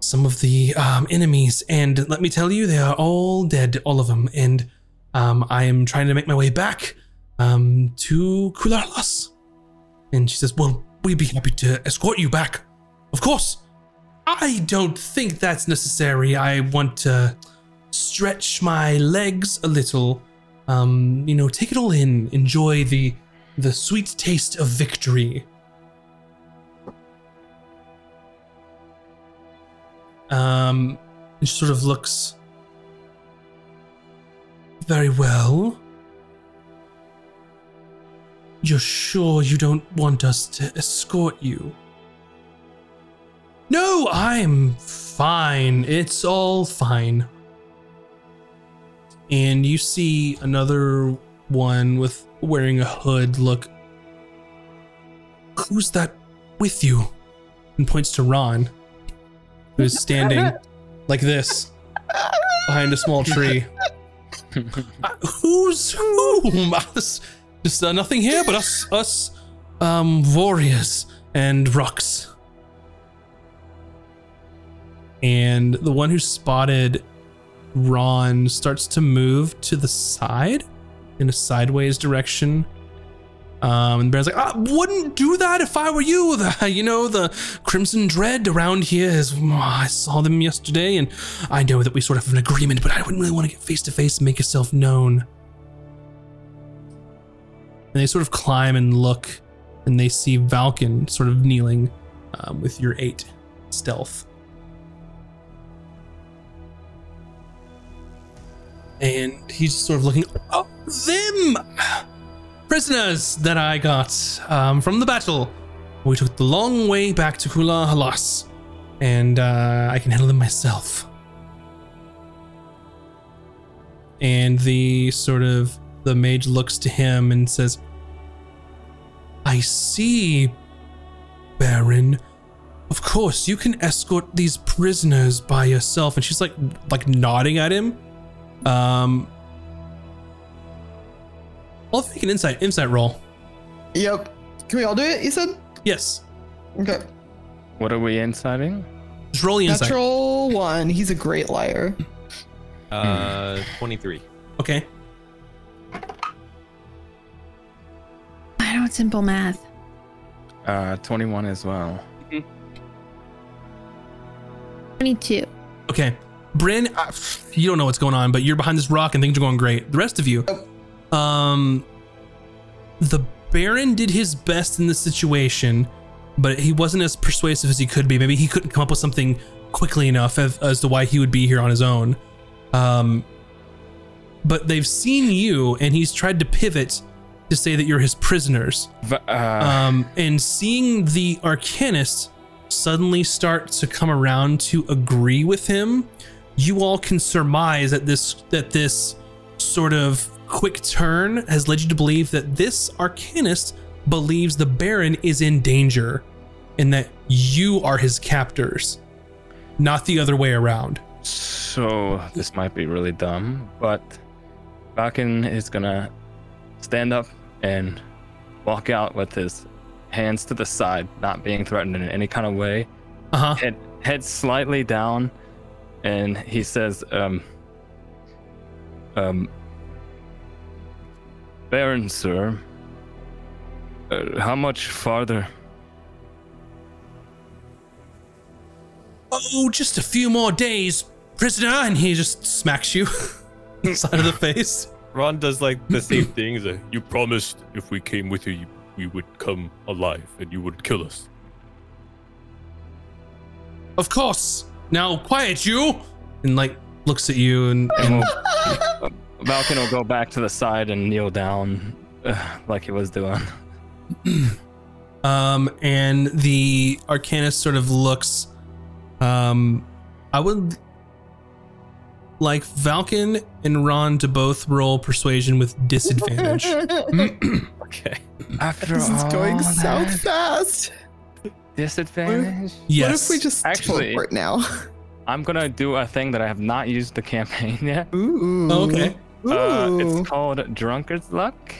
some of the um enemies, and let me tell you, they are all dead, all of them. And um, I am trying to make my way back, um, to Kularlas." And she says, "Well, we'd be happy to escort you back, of course." I don't think that's necessary. I want to stretch my legs a little. Um, you know, take it all in. Enjoy the the sweet taste of victory. Um, and she sort of looks very well. You're sure you don't want us to escort you? No, I'm fine. It's all fine. And you see another one with wearing a hood look. Who's that with you? And points to Ron, who's standing like this behind a small tree. Uh, who's whom? Us- Just uh, nothing here but us, us, um, warriors and rocks and the one who spotted Ron starts to move to the side in a sideways direction. Um, and Baron's like, I wouldn't do that if I were you. The, you know, the Crimson Dread around here is. oh, I saw them yesterday, and I know that we sort of have an agreement, but I wouldn't really want to get face to face and make yourself known. And they sort of climb and look, and they see Valken sort of kneeling um, with your eight stealth. And he's sort of looking. Oh, them! Prisoners that I got um, from the battle. We took the long way back to Kula Halas, and uh, I can handle them myself. And the sort of the mage looks to him and says, I see, Baron. Of course, you can escort these prisoners by yourself. And she's like like nodding at him. Um I'll make an insight insight roll. Yep. Can we all do it? You said. Yes. Okay. What are we inciting? Just roll the insight. Natural one. He's a great liar. Uh, 23. Okay. I know it's simple math. Uh, 21 as well. 22. Okay. Bryn, you don't know what's going on, but you're behind this rock and things are going great. The rest of you, um, the Baron did his best in this situation, but he wasn't as persuasive as he could be. Maybe he couldn't come up with something quickly enough as, as to why he would be here on his own. Um, but they've seen you, and he's tried to pivot to say that you're his prisoners. Uh, Um, and seeing the Arcanist suddenly start to come around to agree with him, you all can surmise that this that this sort of quick turn has led you to believe that this Arcanist believes the Baron is in danger, and that you are his captors, not the other way around. so this might be really dumb, but Valken is gonna stand up and walk out with his hands to the side, not being threatened in any kind of way. Uh huh. Head head slightly down, and he says, um, um, Baron, sir, uh, how much farther? Oh, just a few more days, prisoner, and he just smacks you on the side of the face. Ron does like the same thing. He's like, you promised if we came with you, you, we would come alive and you would kill us. Of course. Now quiet you. And like looks at you and, And and we'll, Valken will go back to the side and kneel down uh, like he was doing. um and the arcanist sort of looks um I would like Valken and Ron to both roll persuasion with disadvantage. Okay. After This is going that south fast. Disadvantage, yes. What if we just Actually- teleport now? I'm gonna do a thing that I have not used the campaign yet. Ooh. Oh, okay. Uh, Ooh. it's called Drunkard's Luck,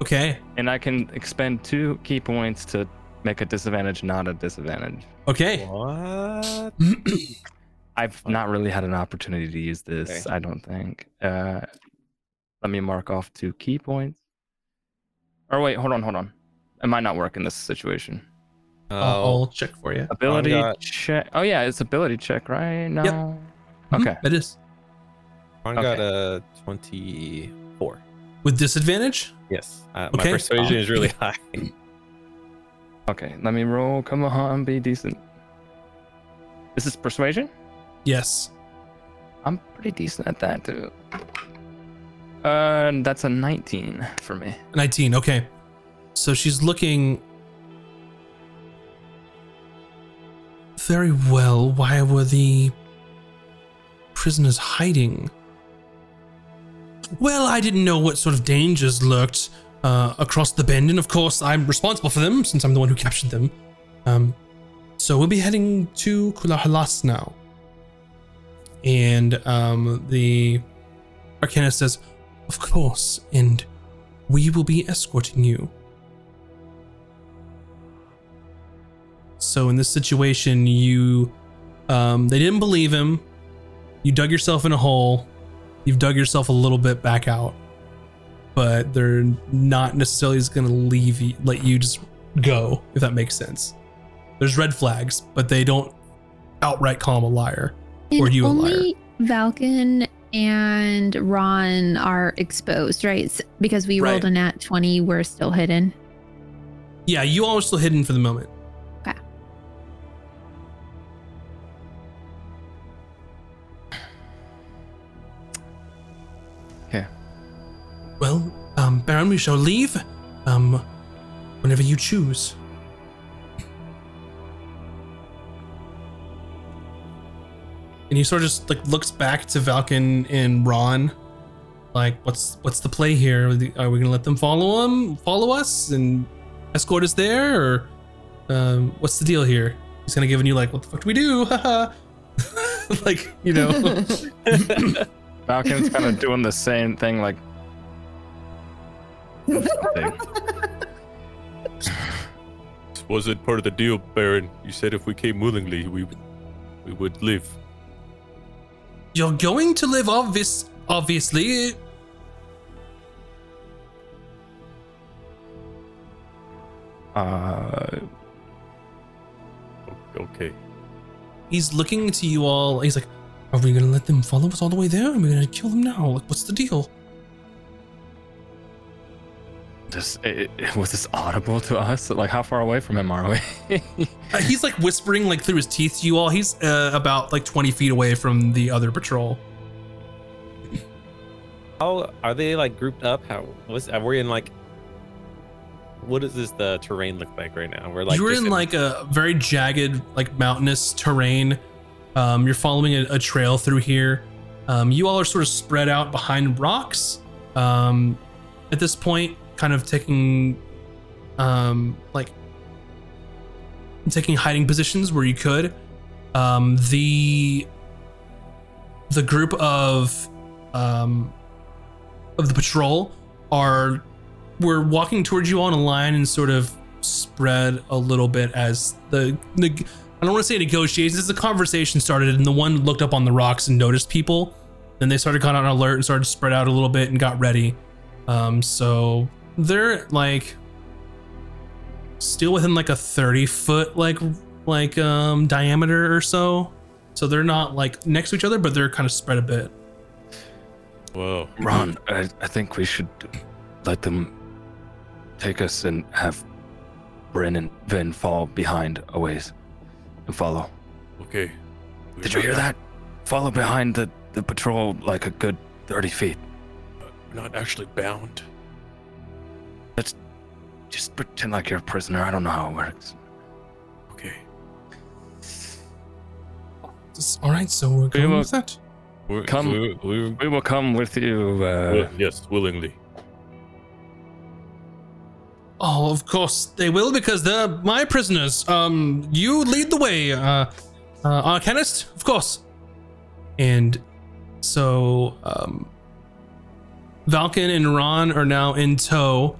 Okay. and I can expend two ki points to make a disadvantage not a disadvantage. Okay. What? I've not really had an opportunity to use this. Okay. I don't think. Uh, let me mark off two ki points. Or wait, hold on, hold on. It might not work in this situation. I'll, Oh, I'll check for you. Ability got- check. Oh yeah, it's ability check, right? now. No. Okay. It is. Ron got okay. a 24. With disadvantage? Yes. Uh, Okay. My persuasion is really high. Okay. Let me roll. Come on, be decent. This is persuasion. Yes. I'm pretty decent at that too. Uh, that's a 19 for me. 19. Okay. So she's looking. Very well. Why were the prisoners hiding? Well, I didn't know what sort of dangers lurked uh, across the bend, and of course, I'm responsible for them since I'm the one who captured them. Um, so we'll be heading to Kulahalas now. And um, the Arcanist says, Of course, and we will be escorting you. So in this situation, you um, they didn't believe him. You dug yourself in a hole. You've dug yourself a little bit back out. but they're not necessarily just going to leave you, let you just go, if that makes sense. There's red flags, but they don't outright call him a liar. Or And you a liar. only Valken and Ron are exposed, right? Because we rolled Right. a nat 20, we're still hidden. Yeah, you all are still hidden for the moment. Well, um, Baron, we shall leave. Um, whenever you choose. And he sort of just like looks back to Valken and Ron, like, "What's what's the play here? Are, we gonna let them follow him, follow us, and escort us there, or um, what's the deal here?" He's kind of giving you like, "What the fuck do we do?" Haha. like you know. Valken's kind of doing the same thing, like. Was it part of the deal, Baron? You said if we came willingly, we would, we would live. You're going to live obvious obviously. Uh, Okay. He's looking to you all. He's like, Are we gonna let them follow us all the way there? Are we gonna kill them now? Like, what's the deal? This it, it- was this audible to us? Like, how far away from him are we? Uh, he's like whispering like through his teeth to you all. He's uh, about like 20 feet away from the other patrol. How are they like grouped up? How was are we in like? What does this the terrain look like right now? We're like You're just in like a very jagged, like mountainous terrain. Um, you're following a, a trail through here. Um, you all are sort of spread out behind rocks. Um, at this point, kind of taking, um, like, taking hiding positions where you could. Um, the the group of um, of the patrol are we're walking towards you on a line and sort of spread a little bit as the, the I don't want to say negotiations. As the conversation started, and the one looked up on the rocks and noticed people. Then they started kind of on alert and started to spread out a little bit and got ready. Um, so they're like still within like a 30 foot like like um diameter or so. So they're not like next to each other, but they're kind of spread a bit. Whoa. Ron, I, I think we should let them take us and have Bryn and Vin fall behind a ways and follow. Okay. Did you hear that? Follow behind the, the patrol like a good 30 feet. We're not actually bound. Just pretend like you're a prisoner. I don't know how it works. Okay. Just- all right, so we're going will- with that. We're, Come. We're, we're, We will come with you. Uh, wi- yes, willingly. Oh, of course they will because they're my prisoners. Um, you lead the way, uh, uh, Arcanist, of course. And so, um, Valken and Ron are now in tow.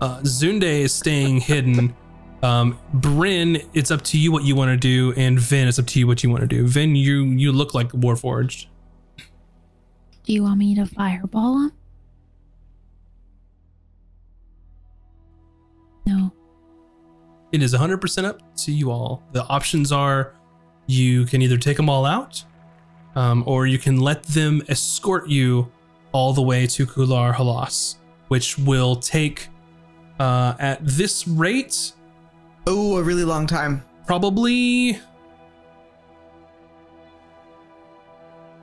Uh, Zunde is staying hidden. Um, Bryn, it's up to you what you want to do, and Vin, it's up to you what you want to do. Vin, you you look like Warforged. Do you want me to fireball him? No. It is 100% up to you all. The options are you can either take them all out, um, or you can let them escort you all the way to Kular Halas, which will take, uh, at this rate, Oh, a really long time. probably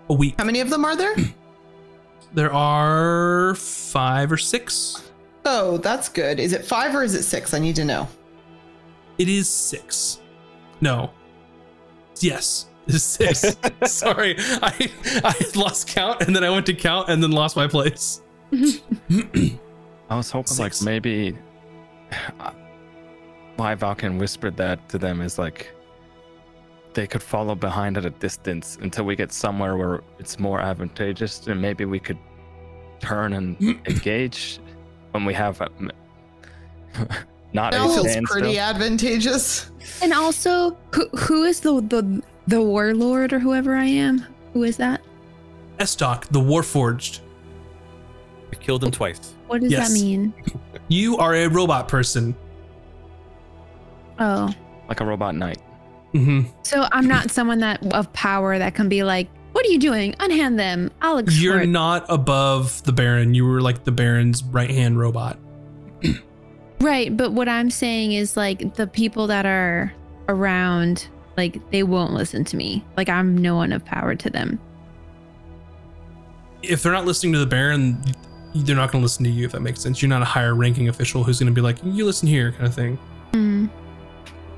a week. How many of them are there? There are five or six. oh, that's good. Is it five or is it six? I need to know. It is six. No. Yes. It is six. Sorry. I I lost count and then I went to count and then lost my place. I was hoping like maybe why Valken whispered that to them is like they could follow behind at a distance until we get somewhere where it's more advantageous and maybe we could turn and engage when we have um, a, not That a feels standstill. pretty advantageous. And also, who who is the the the warlord or whoever I am? Who is that? Estoc, the Warforged. We killed him twice. What does Yes. that mean? You are a robot person. Oh, Like a robot knight. hmm so I'm not someone that of power that can be like, "What are you doing? Unhand them. I'll. You're it." not above the Baron. You were like the Baron's right hand robot. Right, but what I'm saying is like the people that are around, like they won't listen to me. Like I'm no one of power to them. If they're not listening to the Baron, they're not going to listen to you. If that makes sense. You're not a higher ranking official who's going to be like, "You listen here," kind of thing. Hmm.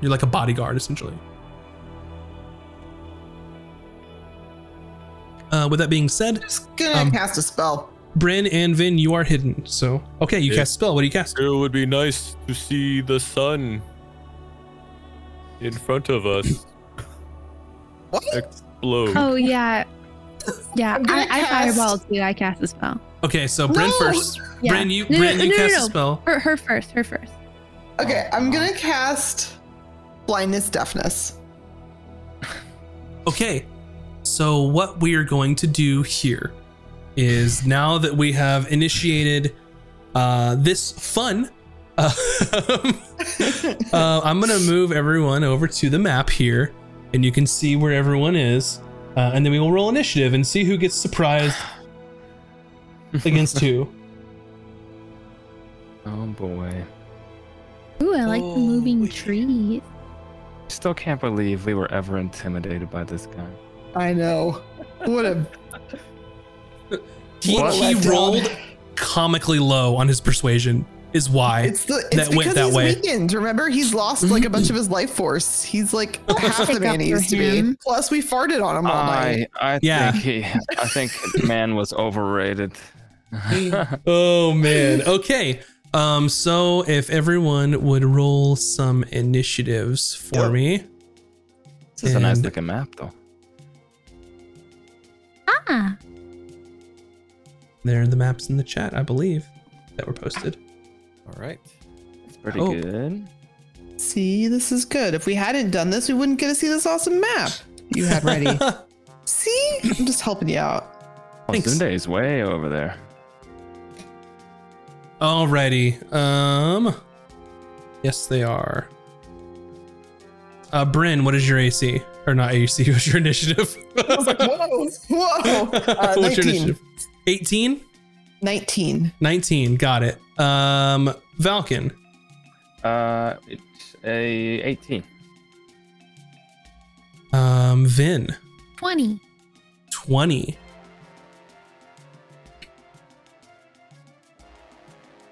You're like a bodyguard essentially. Uh, with that being said, Just gonna Um, cast a spell. Bryn and Vin, you are hidden. So okay, you Yeah. cast a spell. What do you cast? It would be nice to see the sun in front of us What? explode. Oh yeah, yeah. I'm gonna I, I fireball too. I cast a spell. Okay, so Bryn No! first. Yeah. Bryn, you No, no, Bryn, you no, no, cast no. a spell. Her, her first. Her first. Okay, I'm gonna cast blindness, deafness. Okay, so what we are going to do here is now that we have initiated uh, this fun, uh, uh, I'm gonna move everyone over to the map here, and you can see where everyone is, uh, and then we will roll initiative and see who gets surprised against who. Oh boy. Ooh, I like the moving trees. Still can't believe we were ever intimidated by this guy. I know. What a He, What a he letdown. rolled comically low on his persuasion, is why. it's the it's That went because that he's way. weakened. Remember, he's lost like a bunch mhm. of his life force. He's like half the stick man he for used to be. him. Plus, we farted on him all night. I I Yeah. think he I think man was overrated. Oh man. Okay. Um. So if everyone would roll some initiatives for Yep. me. this is a nice looking map though. Ah, There are the maps in the chat, I believe, that were posted. All right. It's pretty Oh. good. See, this is good. If we hadn't done this, we wouldn't get to see this awesome map you had ready. see, I'm just helping you out. Oh, Thanks. Zunde is way over there. Alrighty. Um. Yes, they are. Uh, Bryn, what is your AC? Or not AC? What's your initiative? I was like, whoa, whoa. Uh, What's your 19. initiative? 18? 19. 19. Got it. Um, Valken. Uh, it's a 18. Um, Vin. 20. 20.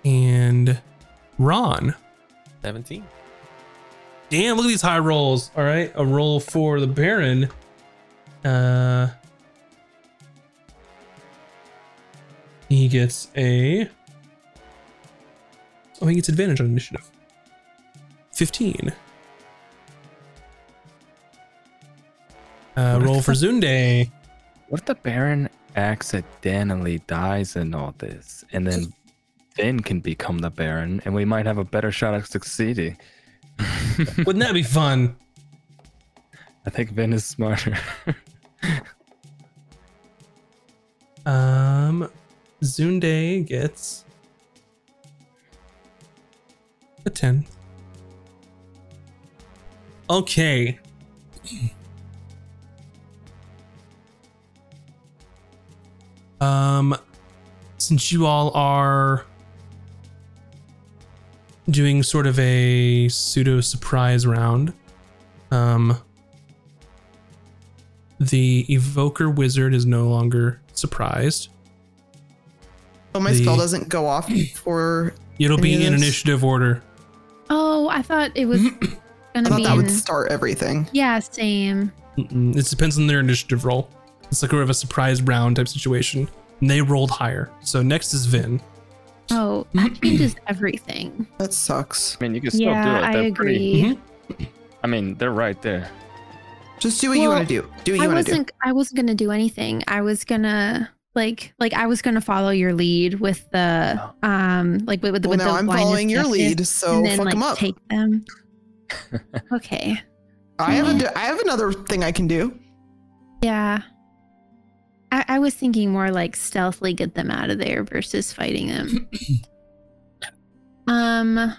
And Ron. 17. Damn, look at these high rolls. All right, a roll for the Baron. Uh, he gets a. Oh, he gets advantage on initiative. 15. Uh, roll for Zunde. What if the Baron accidentally dies in all this, and then Finn can become the Baron, and we might have a better shot at succeeding? Wouldn't that be fun? I think Vin is smarter. Um, Zunde gets a 10. Okay. Um, since you all are doing sort of a pseudo surprise round, um, the evoker wizard is no longer surprised. Oh, my The- spell doesn't go off for. It'll be in initiative order. Oh, I thought it was I gonna thought be. that would start everything. yeah, same. Mm-mm. It depends on their initiative roll. It's like sort of a surprise round type situation. And they rolled higher. So next is Vin. Oh, that changes everything. That sucks. I mean, you can still do Yeah, it. I They're pretty. agree. I mean, they're right there. Just do what you Well, want to do. Do what I you want to do. wasn't. I wasn't gonna do anything. I was gonna like like I was gonna follow your lead with the um like with, with, Well, with now the I'm blindness following your deafness, lead, so and then fuck like them up. take them. okay. I have a, I have another thing I can do. Yeah. I, I was thinking more like stealthily get them out of there versus fighting them. um,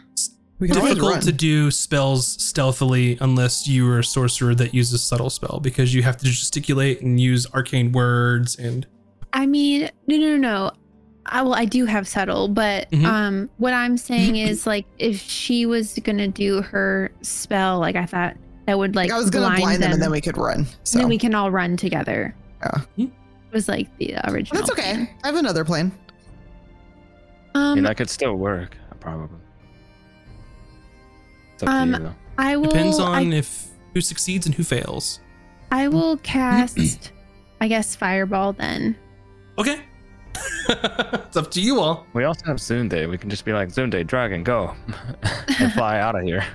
We can difficult to do spells stealthily unless you are a sorcerer that uses subtle spell because you have to gesticulate and use arcane words and I mean, no, no, no, no. I well, I do have subtle, but Mhm. um, what I'm saying is like if she was gonna do her spell, like I thought that would like I was gonna blind, blind them, them, and then we could run. So and then we can all run together. Yeah. It was like the original. that's okay. I have another plan. I Um, mean, that could still work, probably. It's up Um, to you, though. I will. depends I on if who succeeds and who fails. I will cast, I guess, fireball then. Okay. it's up to you all. We also have Zunde. We can just be like, Zunde, dragon, go. and fly out of here.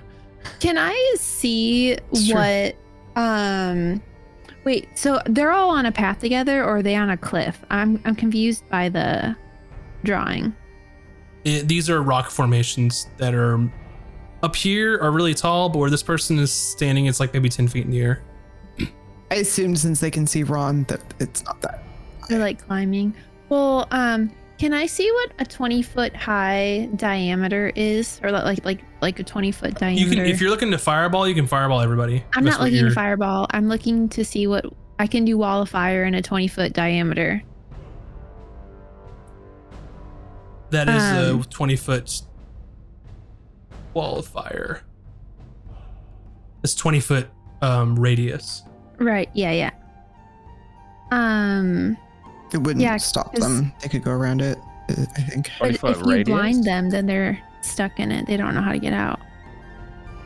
Can I see Sure. what? Um, wait. So they're all on a path together, or are they on a cliff? I'm I'm confused by the drawing. It- these are rock formations that are up here are really tall, but where this person is standing, it's like maybe 10 feet in the air. I assume since they can see Ron that it's not that. They're like climbing. Well, um, can I see what a 20 foot high diameter is, or like like like a 20 foot diameter? You can, if you're looking to fireball, you can fireball everybody. I'm not looking to fireball. I'm looking to see what I can do. Wall of fire in a 20 foot diameter. That is Um, a 20 foot wall of fire. It's 20 foot um, radius. Right. Yeah. Yeah. Um. It wouldn't Yeah, stop 'cause- them. They could go around it. uh, I think. But foot if you radius? blind them, then they're stuck in it. They don't know how to get out.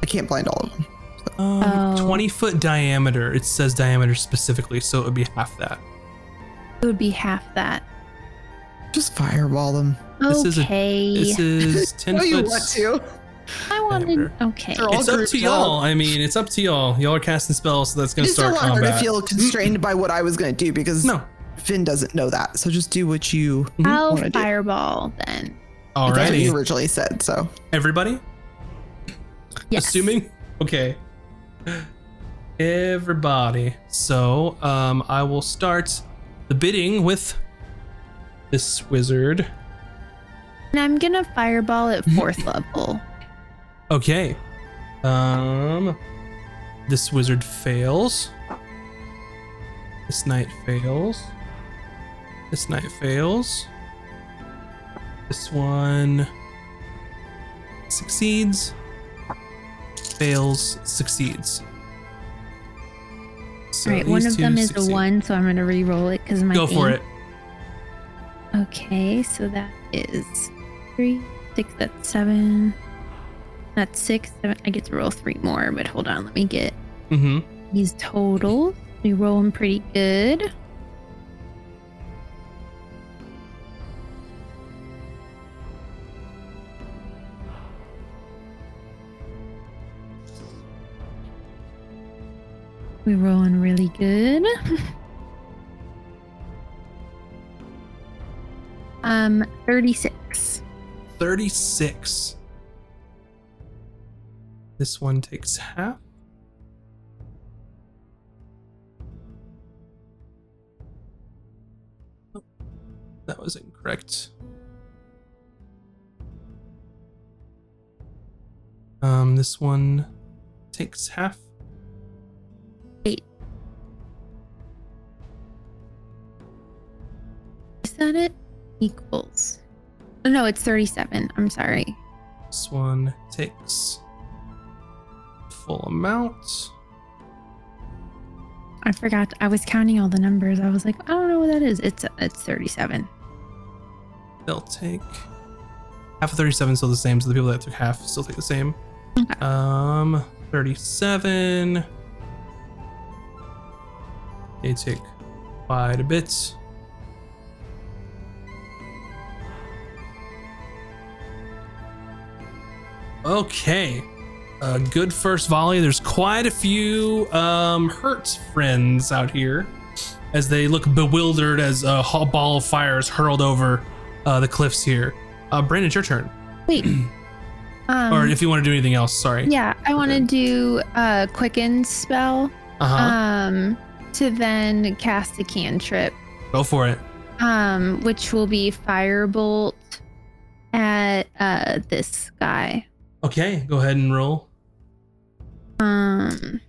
I can't blind all of them. Um, Oh. 20 foot diameter. It says diameter specifically, so it would be half that. It would be half that. Just fireball them. This is a- okay. This is 10 No, you foot. want to. I wanted. Okay. They're It's up to y'all. I mean, it's up to y'all. Y'all are casting spells, so that's going to just don't start want her to feel constrained by what I was going to do because No. Finn doesn't know that. So just do what you. I'll wanna do. fireball then. That's what you Alrighty. originally said. So Everybody? Yes. Assuming? Okay. Everybody. So, um, I will start the bidding with this wizard. And I'm gonna fireball at fourth level. Okay. Um, this wizard fails. This knight fails. This knight fails. This one succeeds. Fails, succeeds. So All right. One of them is succeed. a one, so I'm gonna re-roll it because my. Go for aim- it. Okay, so that is three, six, that's seven. That's six, seven. I get to roll three more, but hold on, let me get Mm-hmm. these totals. We roll them pretty good. We rolling really good. um, 36. 36. This one takes half. That was incorrect. Um, this one takes half. That it? Equals. Oh, no, it's 37. I'm sorry. This one takes full amount. I forgot. I was counting all the numbers. I was like, I don't know what that is. It's it's 37. They'll take half of 37 still the same, so the people that took half still take the same. Okay. Um, 37. They take quite a bit. Okay. A good first volley. There's quite a few um, hurt friends out here as they look bewildered as a ball of fire is hurled over uh, the cliffs here. Uh, Brandon, it's your turn. Wait. Um, or if you want to do anything else, sorry. yeah, I want to do a quicken spell Uh huh. um to then cast a cantrip. Go for it. Um, which will be firebolt at uh this guy. Okay, go ahead and roll. Um.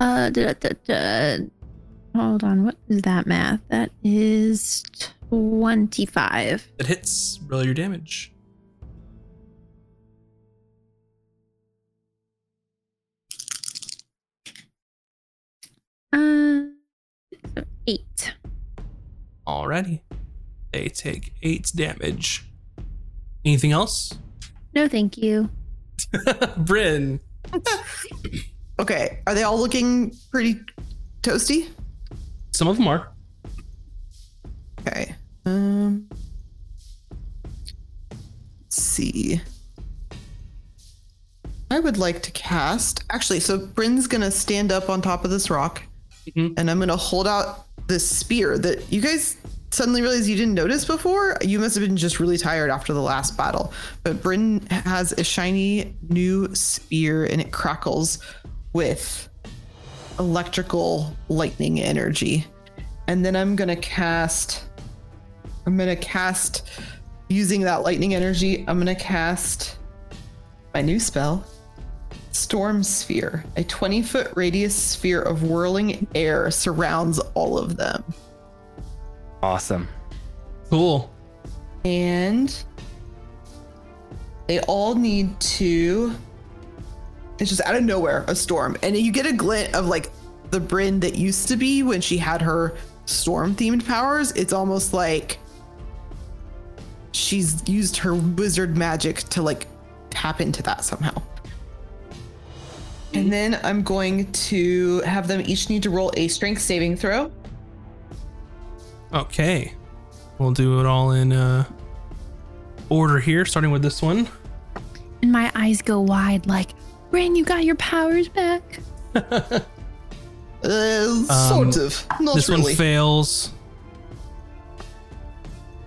Uh, da, da, da. hold on. What is that math? That is 25. It hits. Roll your damage. Uh, eight. Alrighty. They take eight damage. Anything else? No, thank you. Bryn. Okay, are they all looking pretty toasty? Some of them are. Okay. Um. Let's see. I would like to cast. Actually, so Bryn's gonna stand up on top of this rock, Mhm. and I'm gonna hold out this spear that you guys suddenly realize you didn't notice before. You must have been just really tired after the last battle. But Bryn has a shiny new spear, and it crackles with electrical lightning energy. And then I'm gonna cast. I'm gonna cast using that lightning energy. I'm gonna cast my new spell, Storm Sphere. A 20 foot radius sphere of whirling air surrounds all of them. Awesome. Cool. And they all need to. It's just out of nowhere a storm, and you get a glint of like the Bryn that used to be when she had her storm themed powers. It's almost like she's used her wizard magic to like tap into that somehow. And then I'm going to have them each need to roll a strength saving throw. Okay. We'll do it all in uh, order here, starting with this one. And my eyes go wide like, Bryn, you got your powers back. Uh, sort of. Not this really. one fails.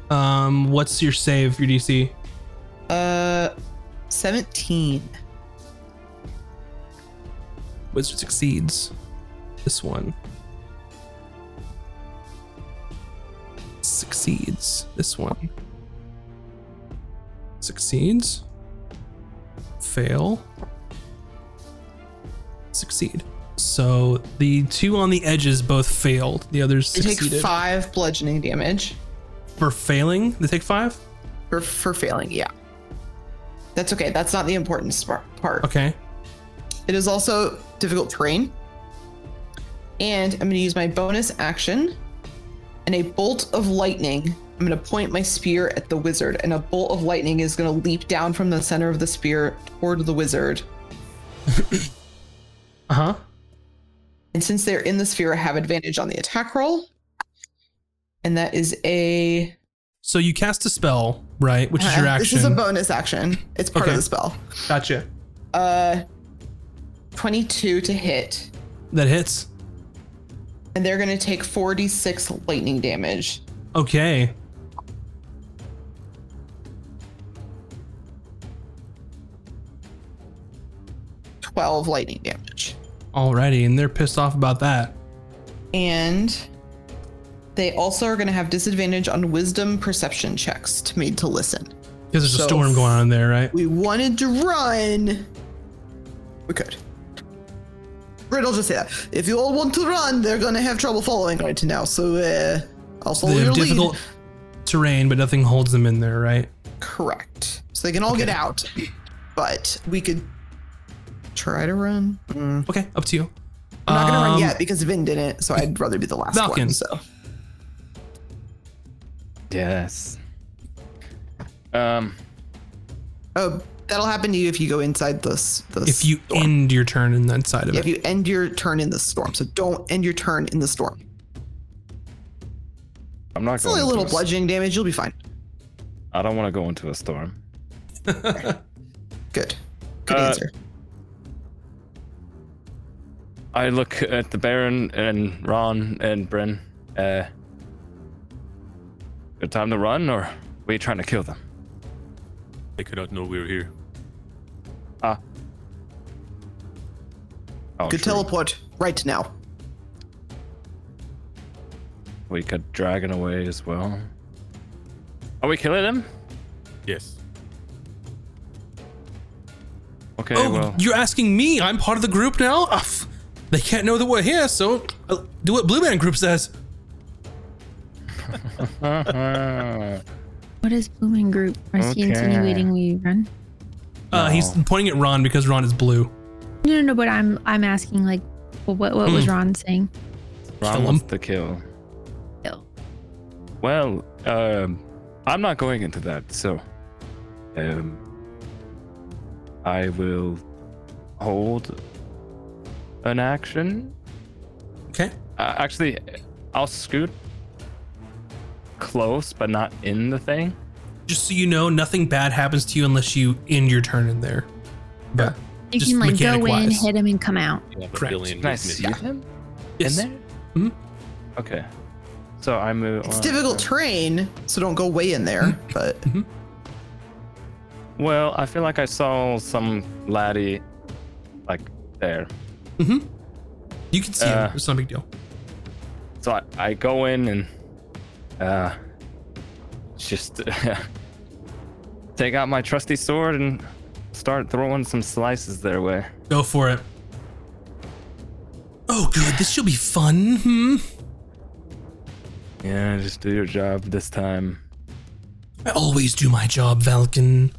Um, what's your save, your DC? Uh, 17. Wizard succeeds. This one succeeds. This one succeeds. Fail. Succeed. So the two on the edges both failed. The others They take five bludgeoning damage For failing, they take five? for, for failing. Yeah. That's okay. That's not the important part. Okay. It is also difficult terrain. And I'm going to use my bonus action and a bolt of lightning. I'm going to point my spear at the wizard, and a bolt of lightning is going to leap down from the center of the spear toward the wizard. Uh huh. And since they're in the sphere, I have advantage on the attack roll. And that is a. So you cast a spell, right? Which is your action. This is a bonus action. It's part Okay. of the spell. gotcha. Uh, 22 to hit. That hits. And they're going to take 46 lightning damage. Okay. Twelve lightning damage. Alrighty, and they're pissed off about that. And they also are going to have disadvantage on wisdom perception checks to made to listen. Because there's a storm going on there, right? We wanted to run. We could. Right, I'll just say that. If you all want to run, they're going to have trouble following right now. So, uh, I'll follow They your have lead. difficult terrain, but nothing holds them in there, right? Correct. So they can all get out, but we could try to run. Mm. Okay, up to you. I'm not gonna run Um, yet because Vin didn't, so I'd rather be the last Falcon. one. So Yes. Um. oh, that'll happen to you if you go inside this. this If you storm. end your turn in that side of if it. If you end your turn in the storm, so don't end your turn in the storm. I'm not It's going. only a little bludgeoning damage. You'll be fine. I don't want to go into a storm. Good. Good Uh, answer. I look at the Baron and Ron and Bryn. Uh, good time to run, or were you trying to kill them? They could not know we're here. Ah. Oh, Good true. teleport right now. we could drag it away as well. Are we killing him? Yes. Okay, oh, well. you're asking me? I'm part of the group now? Ah, pff, they can't know that we're here, so I'll do what Blue Man Group says. What is Blue Man Group? Is he Okay. insinuating we run? Uh, he's pointing at Ron because Ron is blue. No, no, no. But I'm I'm asking like, well, what what was Hmm. Ron saying? Ron Kill wants him. to kill. Kill. Well, um, I'm not going into that, so um, I will hold an action. Okay. Uh, actually, I'll scoot close, but not in the thing. Just so you know, nothing bad happens to you unless you end your turn in there. But You Just can like go in, mechanic-wise. hit him, and come out. Yeah, Correct. Can I see missing. them yes. in there? Mhm. Okay. So I move. It's uh, difficult terrain, so don't go way in there. But Well, I feel like I saw some laddie, like there. Mm-hmm. You can see Uh, him. It's not a big deal. So I, I go in and uh it's just take out my trusty sword and start throwing some slices their way. Go for it. Oh, good. This should be fun. Hmm. Yeah, just do your job this time. I always do my job, Valken.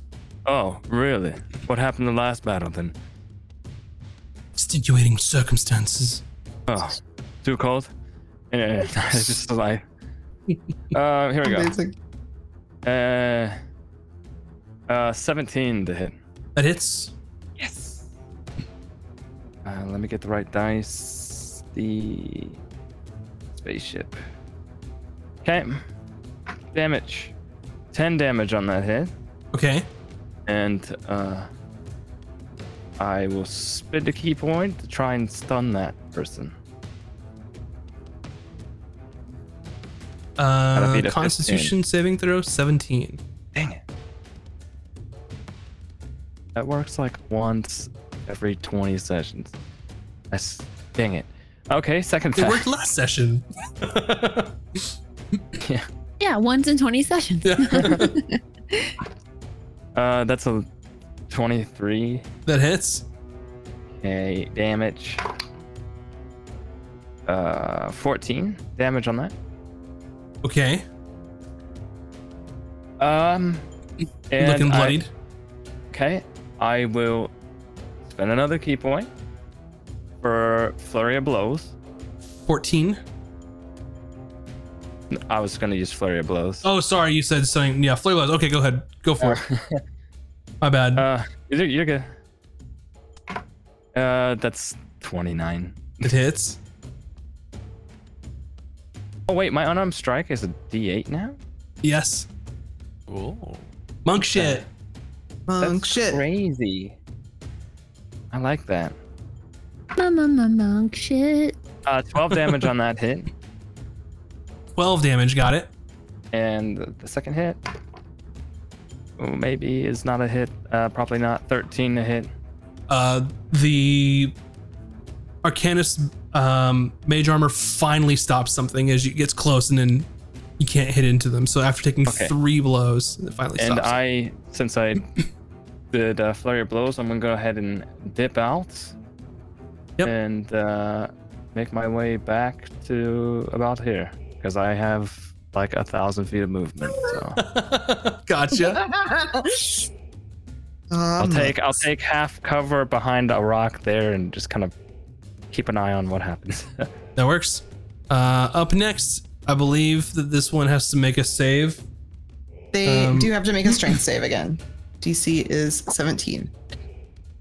Oh, really? What happened the last battle then? Extenuating circumstances. Oh, too cold? Yeah, it's just like. Uh, here we go. amazing. Uh, uh, 17 to hit. That hits. Yes. Uh, let me get the right dice. The spaceship. Okay. Damage. 10 damage on that hit. Okay. And uh, I will spend a ki point to try and stun that person. Uh, beat a Constitution saving throw 17. Dang it. That works like once every 20 sessions. That's dang it. Okay, second It worked last session. yeah. Yeah, once in 20 sessions. Yeah. Uh, that's a 23 that hits. okay, damage. Uh, 14 damage on that. Okay. Um, and Looking I- bloodied. okay, I will spend another ki point for flurry of blows. 14. I was gonna use flurry of blows. Oh, sorry. You said something. Yeah, flurry of blows. Okay, go ahead. Go for it. My bad. Uh, you're, you're good. Uh, that's 29. it hits. Oh wait, my unarmed strike is a D8 now. Yes. Ooh. Monk shit. Monk That's shit. crazy. I like that. Mama, mama, monk shit. Uh, 12 damage on that hit, 12 damage. Got it. and the second hit, oh, maybe is not a hit. Uh, probably not. 13 to hit. Uh, the Arcanist um, mage armor finally stops something as it gets close, and then you can't hit into them. So after taking Okay. three blows, it finally And stops. it. I, since I did uh, flurry of blows, I'm gonna go ahead and dip out. Yep. And uh, make my way back to about here because I have like a thousand feet of movement. So gotcha. I'll Um, take I'll take half cover behind a rock there and just kind of keep an eye on what happens. That works. Uh, up next, I believe that this one has to make a save. They Um, do have to make a strength save again. DC is 17.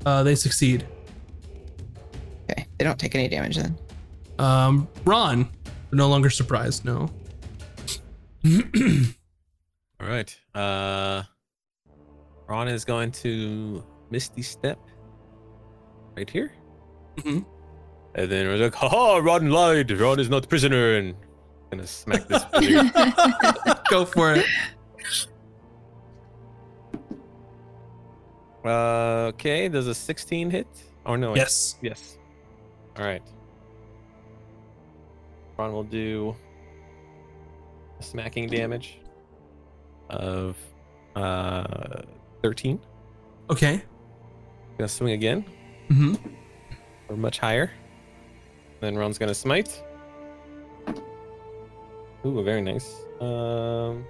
Uh, they succeed. Okay, they don't take any damage then. Um, Ron, no longer surprised. No. All right. Uh, Ron is going to Misty Step right here. Mm-hmm. And then we're like, haha, Ron lied. Ron is not prisoner. And gonna smack this. Go for it. Uh, okay. Does a 16 hit? Oh, no. Yes. Yes. All right. Ron will do smacking damage of uh 13. Okay. Gonna swing again Mm-hmm. or much higher. Then Ron's gonna smite. Ooh, very nice. Um.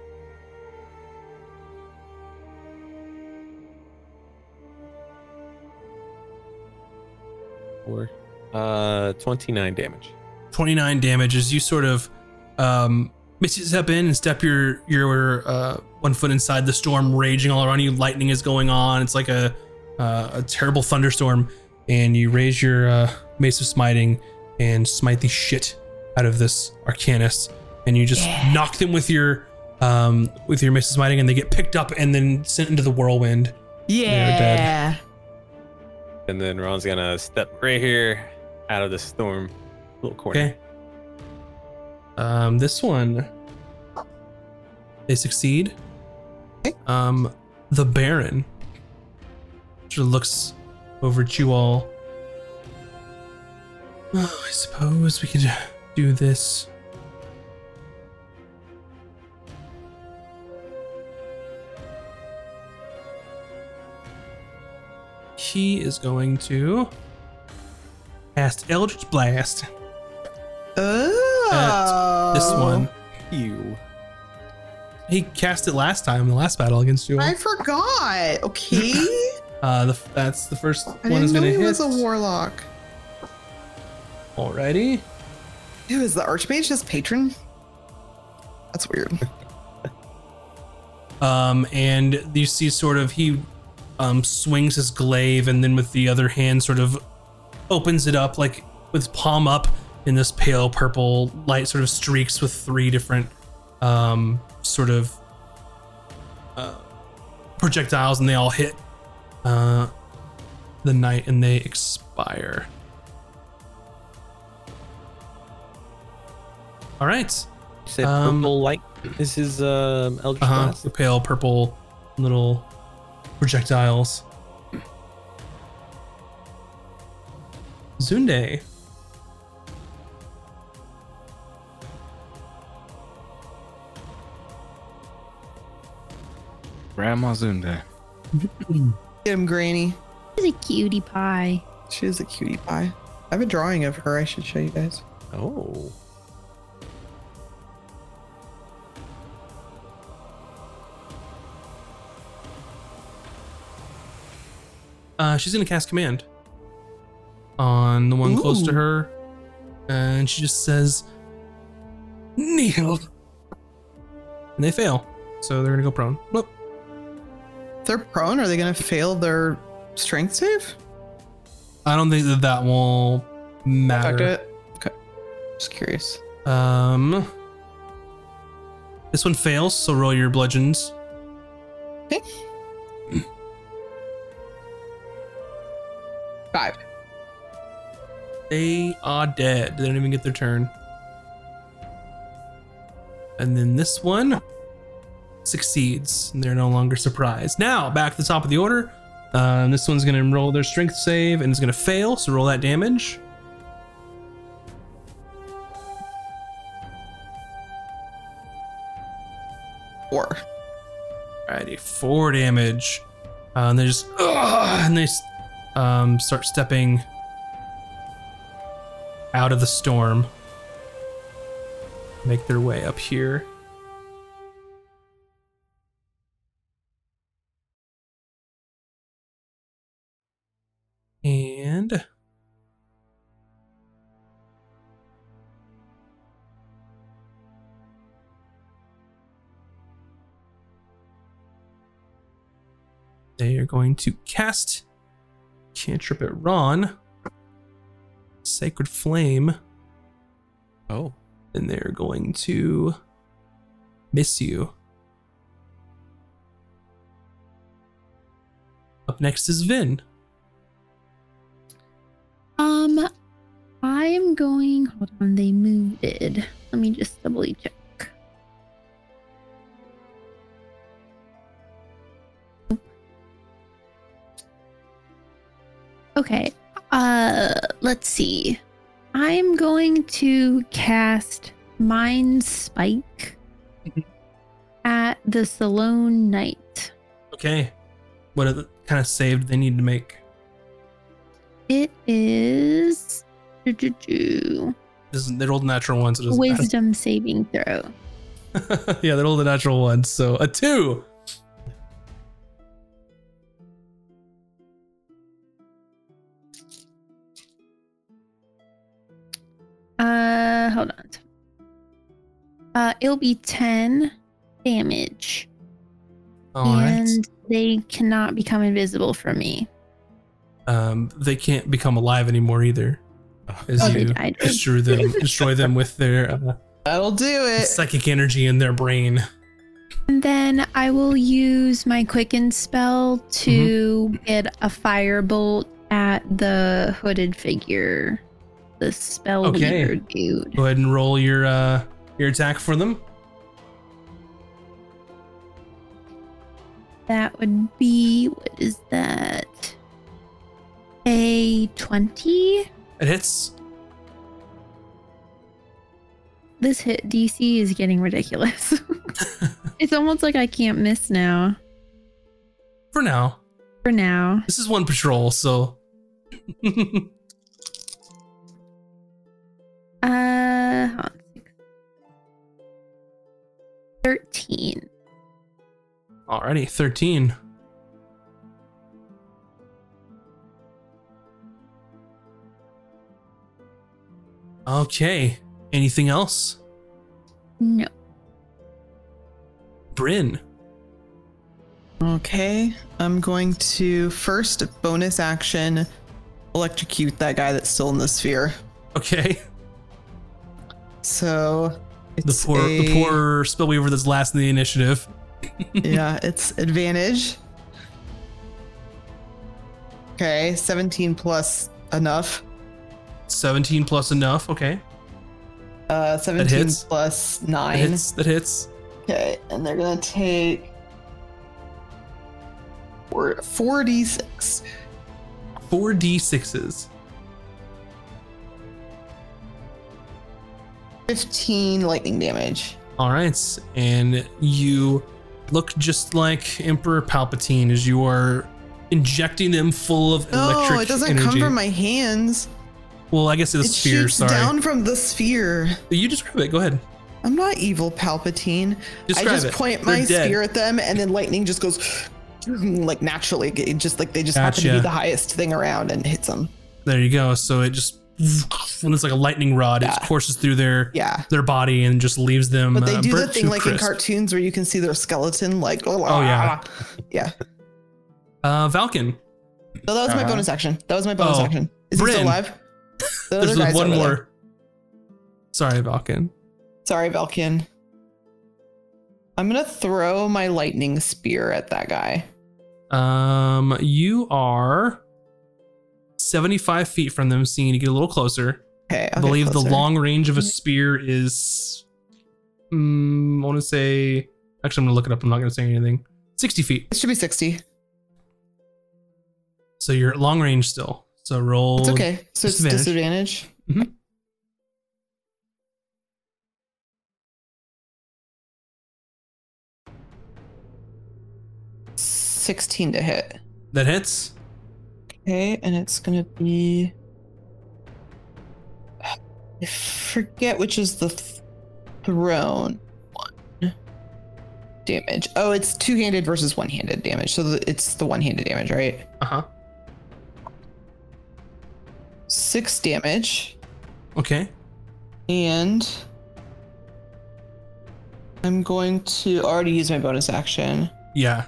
Four. Uh, 29 damage. 29 damage as you sort of um misty step in and step your your uh one foot inside the storm raging all around you. Lightning is going on. It's like a uh, a terrible thunderstorm. And you raise your uh mace of smiting and smite the shit out of this arcanist. And you just knock them with your um with your mace of smiting and they get picked up and then sent into the whirlwind. Yeah. Dead. And then Ron's gonna step right here out of the storm little corner. Okay. Um, this one, they succeed. Um, the Baron sort of looks over at you all. Oh, I suppose we could do this. He is going to cast Eldritch Blast. Oh. This one. You. He cast it last time in the last battle against you. I forgot. Okay. Uh, the, that's the first I one is gonna he hit. was a warlock. Alrighty. Who is the archmage his patron? That's weird. Um, and you see sort of he um swings his glaive and then with the other hand sort of opens it up like with palm up in this pale purple light sort of streaks with three different um sort of uh, projectiles and they all hit uh the knight and they expire. All right. You said Um, purple light is his um, Eldritch Uh-huh. Blast? The pale purple little projectiles. Zunde. Grandma Zunde. Get him, Granny. She's a cutie pie. She is a cutie pie. I have a drawing of her. I should show you guys. Oh. Uh, she's gonna cast command on the one close to her, and she just says, "Kneel," and they fail, so they're gonna go prone. Whoop. They're prone, are they to fail their strength save? I don't think that that will Affect matter. it? Okay. Just curious. Um, this one fails, so roll your bludgeons. They are dead. They don't even get their turn. And then this one succeeds, and they're no longer surprised. Now, back to the top of the order. Um, this one's going to roll their strength save and it's going to fail, so roll that damage. Four. Alrighty, four damage. Uh, and they just Ugh, and they um, start stepping out of the storm. Make their way up here. And they are going to cast cantrip at Ron. Sacred Flame. Oh. and they're going to miss you. Up next is Vin. Um, I am going. Hold on, they moved it. Let me just doubly check. Okay. Let's see. I'm going to cast Mind Spike at the Salone Knight. Okay. What the kind of save do they need to make? It is This is, they rolled a natural one, so it doesn't matter. wisdom saving throw. yeah, they rolled a natural ones. so a two. Uh, it'll be 10 damage. All right. and they cannot become invisible from me. Um, they can't become alive anymore either, As oh, you destroy them, destroy them with their uh, that'll do it. psychic energy in their brain. And then I will use my quicken spell to Mm-hmm. get a firebolt at the hooded figure. The spell Okay. weaver dude. Go ahead and roll your uh, your attack for them. That would be what is that? A 20? It hits. This hit DC is getting ridiculous. it's almost like I can't miss now. For now, For now. this is one patrol, so Uh, hold on. 13. alrighty, thirteen. Okay. Anything else, No. Bryn? Okay, I'm going to first bonus action electrocute that guy that's still in the sphere. Okay. So it's the poor, a, the poor Spillweaver that's last in the initiative. yeah, it's advantage. Okay, 17 plus enough. 17 plus enough, okay. Uh, 17 plus 9. That hits, that hits. Okay, and they're gonna take 4, 4d6. 4d6s. 15 lightning damage. All right, and you look just like Emperor Palpatine as you are injecting them full of oh, No, electric it doesn't energy. come from my hands. well, I guess it's a it sphere. shoots Sorry, down from the sphere. you describe it. Go ahead. I'm not evil, Palpatine. Describe I just it. point They're my dead. spear at them, and then lightning just goes like naturally. It just like they just happen to be the highest thing around and hits them. There you go. So it just when it's like a lightning rod, it courses through their Yeah. their body and just leaves them. But they uh, do the thing to like in cartoons where you can see their skeleton, like oh yeah. yeah. Uh, Valken. So that was my Uh-huh. bonus action. That was my bonus Oh, action. Is he still alive? The There's guy's one more. there. Sorry, Valken. Sorry, Valkian. I'm gonna throw my lightning spear at that guy. Um, you are 75 feet from them, seeing you get a little closer. Okay, I believe the long range of a spear is, mm, I want to say, actually, I'm going to look it up. I'm not going to say anything. 60 feet. It should be 60. So you're at long range still. So roll. It's okay. So it's disadvantage. Mhm. Sixteen to hit. That hits. Okay, and it's gonna be. I forget which is the th- throne one. Damage. Oh, it's two-handed versus one-handed damage. So the, it's the one-handed damage, right? Uh huh. Six damage, Okay. and I'm going to already use my bonus action, Yeah.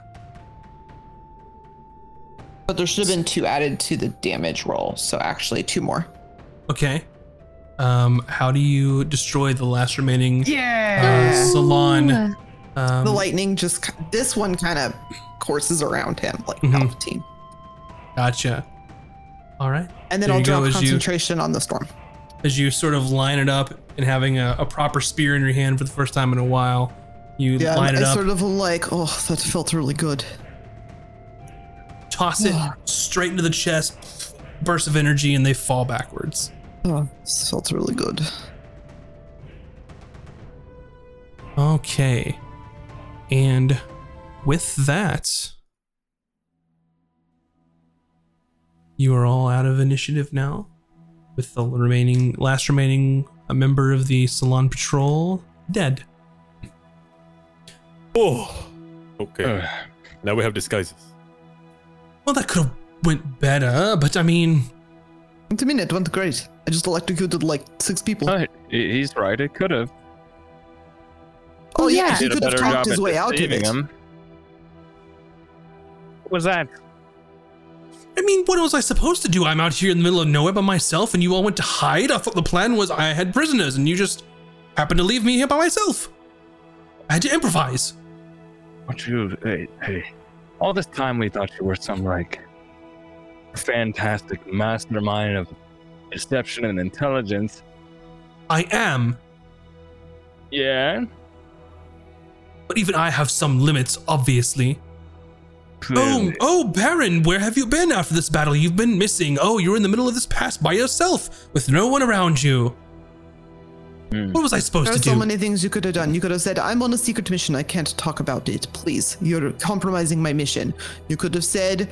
But there should have been two added to the damage roll. So actually, two more. Okay. Um, how do you destroy the last remaining uh, Yeah. salon? Um, the lightning just this one kind of courses around him like Mhm. Palpatine. Gotcha. All right. And then There I'll you go, drop as you- concentration on the storm. as you sort of line it up and having a, a proper spear in your hand for the first time in a while, you Yeah, line I it up, sort of like, oh, that felt really good. Toss it straight into the chest, burst of energy, and they fall backwards. Oh, this felt really good. Okay. And with that, you are all out of initiative now, with the remaining last remaining a member of the Salon Patrol dead. Oh. Okay. Ugh. now we have disguises. Well, that could have went better, but I mean, Wait a minute, went great. I just electrocuted like six people. Uh, he's right. It could have. oh yeah, yeah. he Did could have talked his way out of it. him. What was that? I mean, what was I supposed to do? I'm out here in the middle of nowhere by myself, and you all went to hide. I thought the plan was I had prisoners, and you just happened to leave me here by myself. I had to improvise. What you? Hey, hey. All this time we thought you were some like fantastic mastermind of deception and intelligence. I am, Yeah. but even I have some limits, obviously. Oh, oh, Baron, where have you been after this battle? You've been missing. Oh, you're in the middle of this pass by yourself with no one around you. Hmm. What was I supposed to do? There are so many things you could have done. You could have said, I'm on a secret mission. I can't talk about it. Please. You're compromising my mission. You could have said,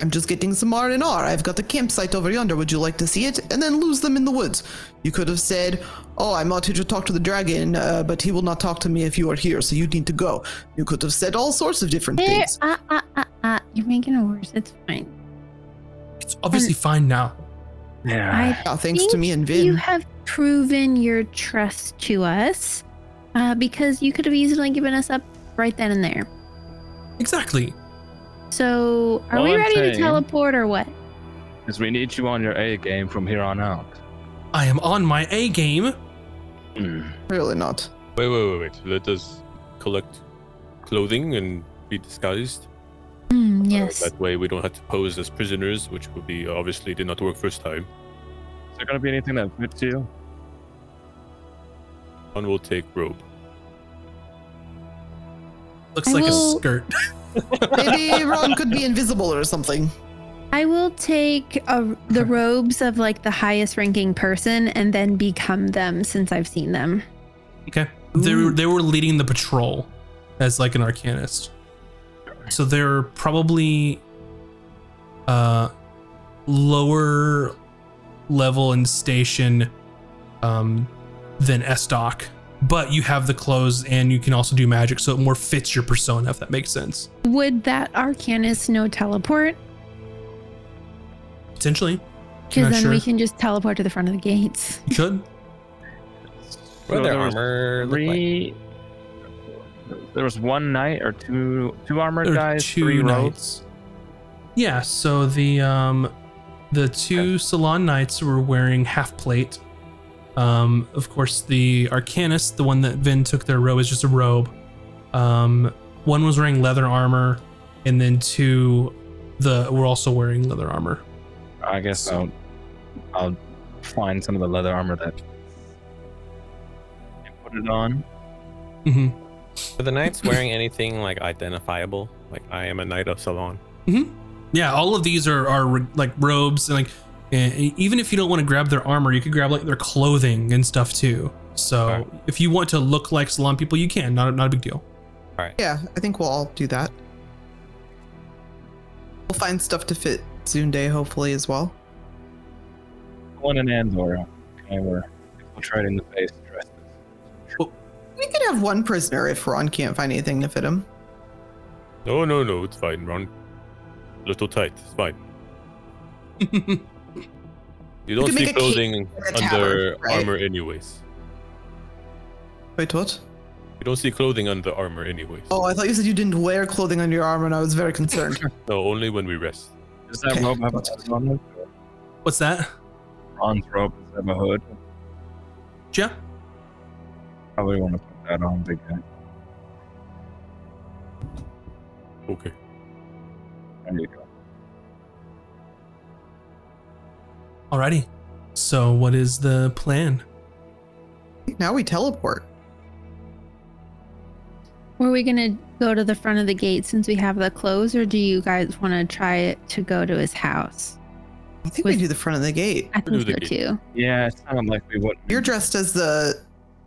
I'm just getting some R&R. I've got a campsite over yonder. Would you like to see it? And then lose them in the woods. You could have said, Oh, I'm out here to talk to the dragon, uh, but he will not talk to me if you are here, so you need to go. You could have said all sorts of different There, things. ah, ah, ah, ah. You're making it worse. It's fine. It's obviously fine now. Yeah. I Yeah, thanks to me and Vin. You have proven your trust to us uh, because you could have easily given us up right then and there. Exactly. So, are All we I'm ready to teleport or what? Because we need you on your A game from here on out. I am on my A game. Hmm. Really not. Wait, wait, wait, wait. Let us collect clothing and be disguised. Mm, Uh, yes. that way we don't have to pose as prisoners, which would be obviously did not work first time. Is there gonna be anything that fits you? One will take robe. Looks I like will- a skirt. Maybe Ron could be invisible or something. I will take a, the robes of like the highest ranking person and then become them since I've seen them. Okay. They were, they were leading the patrol as like an arcanist. So they're probably uh lower level in station um than Estoc. But you have the clothes and you can also do magic, so it more fits your persona, if that makes sense. Would that arcanist know teleport? Potentially. Because Not then we can just teleport to the front of the gates. You could. What So their armor look like? There was one knight or two two armored guys, two three knights. Yeah, so the um the two salon knights were wearing half plate. Um, of course, the arcanist, the one that Vin took their robe, is just a robe. Um, one was wearing leather armor, and then two, the were also wearing leather armor. I guess I'll I'll find some of the leather armor that and put it on. hmm Are the knights wearing anything like identifiable? Like I am a knight of Salon. Yeah, all of these are are like robes, and like eh, even if you don't want to grab their armor, you could grab like their clothing and stuff too. So Okay. if you want to look like salon people, you can. Not not a big deal. Yeah, I think we'll all do that. We'll find stuff to fit Zunde, hopefully, as well. One in Andorra. Okay, we're infiltrating the base dresses. We could have one prisoner if Ron can't find anything to fit him. No, no, no, it's fine. Ron, A little tight. It's fine. You don't see make a cape clothing in a under tavern, right? armor, anyways. Wait, what? You don't see clothing under armor, anyways. Oh, I thought you said you didn't wear clothing under your armor, and I was very concerned. No, only when we rest. Does that Okay. robe have a hood on it? What's that? Ron's robe does have a hood. Yeah. Probably want to put that on, big guy. Okay. There you go. Alrighty. So what is the plan? now we teleport. Were we gonna go to the front of the gate since we have the clothes, or do you guys want to try it to go to his house? I think With- we do the front of the gate. I do think the so too. Yeah, it sounded like we wouldn't. You're dressed as the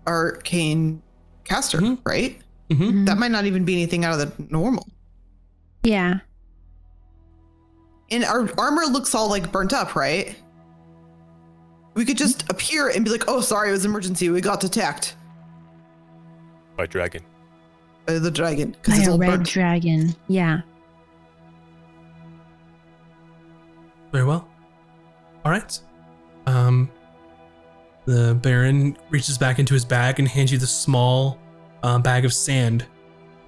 arcane caster, Mhm. right? Mm-hmm. That might not even be anything out of the normal. Yeah. And our armor looks all like burnt up, right? We could just appear and be like, "Oh, sorry, it was emergency. We got attacked By dragon. by the dragon By it's a red burnt." dragon. Yeah. Very well. All right. Um, the Baron reaches back into his bag and hands you the small uh, bag of sand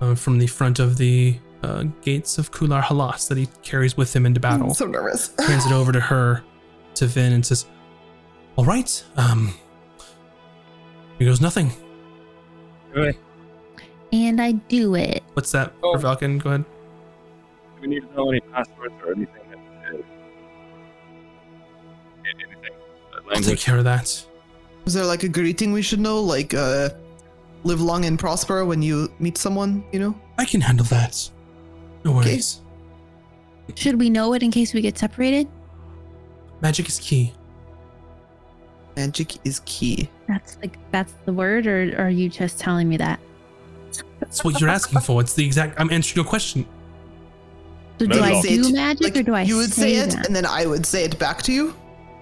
uh, from the front of the uh, gates of Kular Halas that he carries with him into battle. I'm so nervous. hands it over to her, to Vin, and says, "All right. Um, here goes nothing. And I do it. What's that Oh. for Valken? Go ahead. Do we need to know any passwords or anything? That, uh, anything? I'll take care of that. Is there like a greeting we should know, like uh, "Live long and prosper" when you meet someone? You know. I can handle that. No worries. Should we know it in case we get separated? Magic is key. Magic is key. That's like that's the word, or, or are you just telling me that? That's what you're asking for. It's the exact. I'm answering your question. So do I Medlock. do magic, Like or do I you would say, it, that? and then I would say it back to you.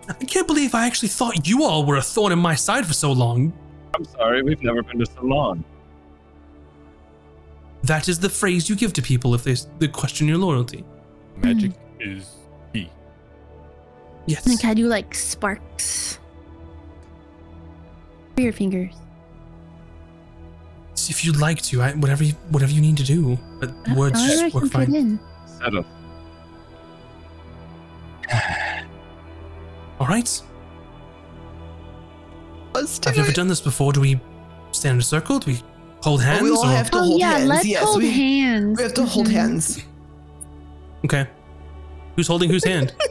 I can't believe I actually thought you all were a thorn in my side for so long. I'm sorry, we've never been to Salon. That is the phrase you give to people if they, they question your loyalty. Magic hmm. is key. Yes. Like I do like sparks. For your fingers. If you'd like to, I, whatever you, whatever you need to do, but uh, words However I just work can fine. in. Settle. All right. Let's do Have you ever it. done this before? Do we stand in a circle? Do we hold hands? we all or- have to Oh hold yeah, hands. let's yes, hold we, hands. we have to hold Mhm. hands. Okay. Who's holding whose hand?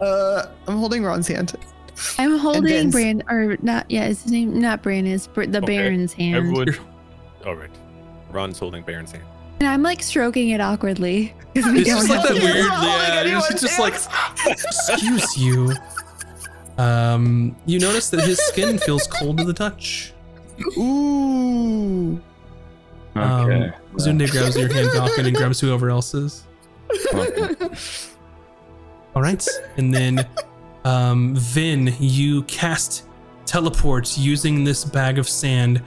Uh, I'm holding Ron's hand. I'm holding Vin's. Brand, or not? Yeah, is his name not Brand? Is Br- the Okay, Baron's hand, Everyone. All right. Ron's holding Baron's hand. and I'm like stroking it awkwardly It's just like that weird, yeah. holding It's just like, excuse you. Um, you notice that his skin feels cold to the touch. Ooh. Okay. Um, Zunde grabs your hand, Valken, and grabs whoever else else's. All right, and then um, Vin, you cast teleport using this bag of sand,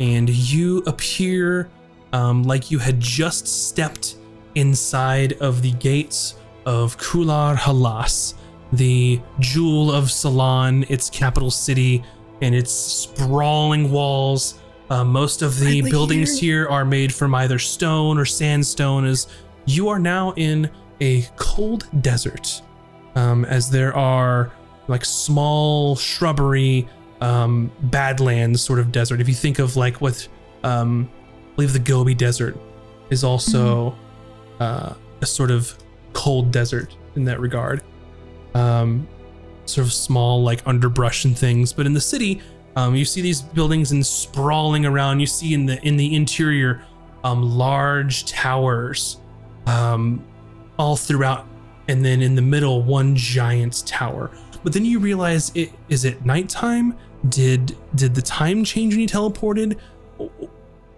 and you appear um, like you had just stepped inside of the gates of Kular Halas, the jewel of Salon, its capital city, and its sprawling walls. Uh, most of the buildings here are made from either stone or sandstone, as you are now in a cold desert. Um, as there are like small shrubbery, um, badlands sort of desert. If you think of like what um, I believe the Gobi Desert is also uh, a sort of cold desert in that regard. Um, sort of small like underbrush and things, but in the city, um, you see these buildings and sprawling around. You see in the in the interior, um, large towers, um, all throughout, and then in the middle, one giant tower. But then you realize, it is it nighttime? Did did the time change when you teleported?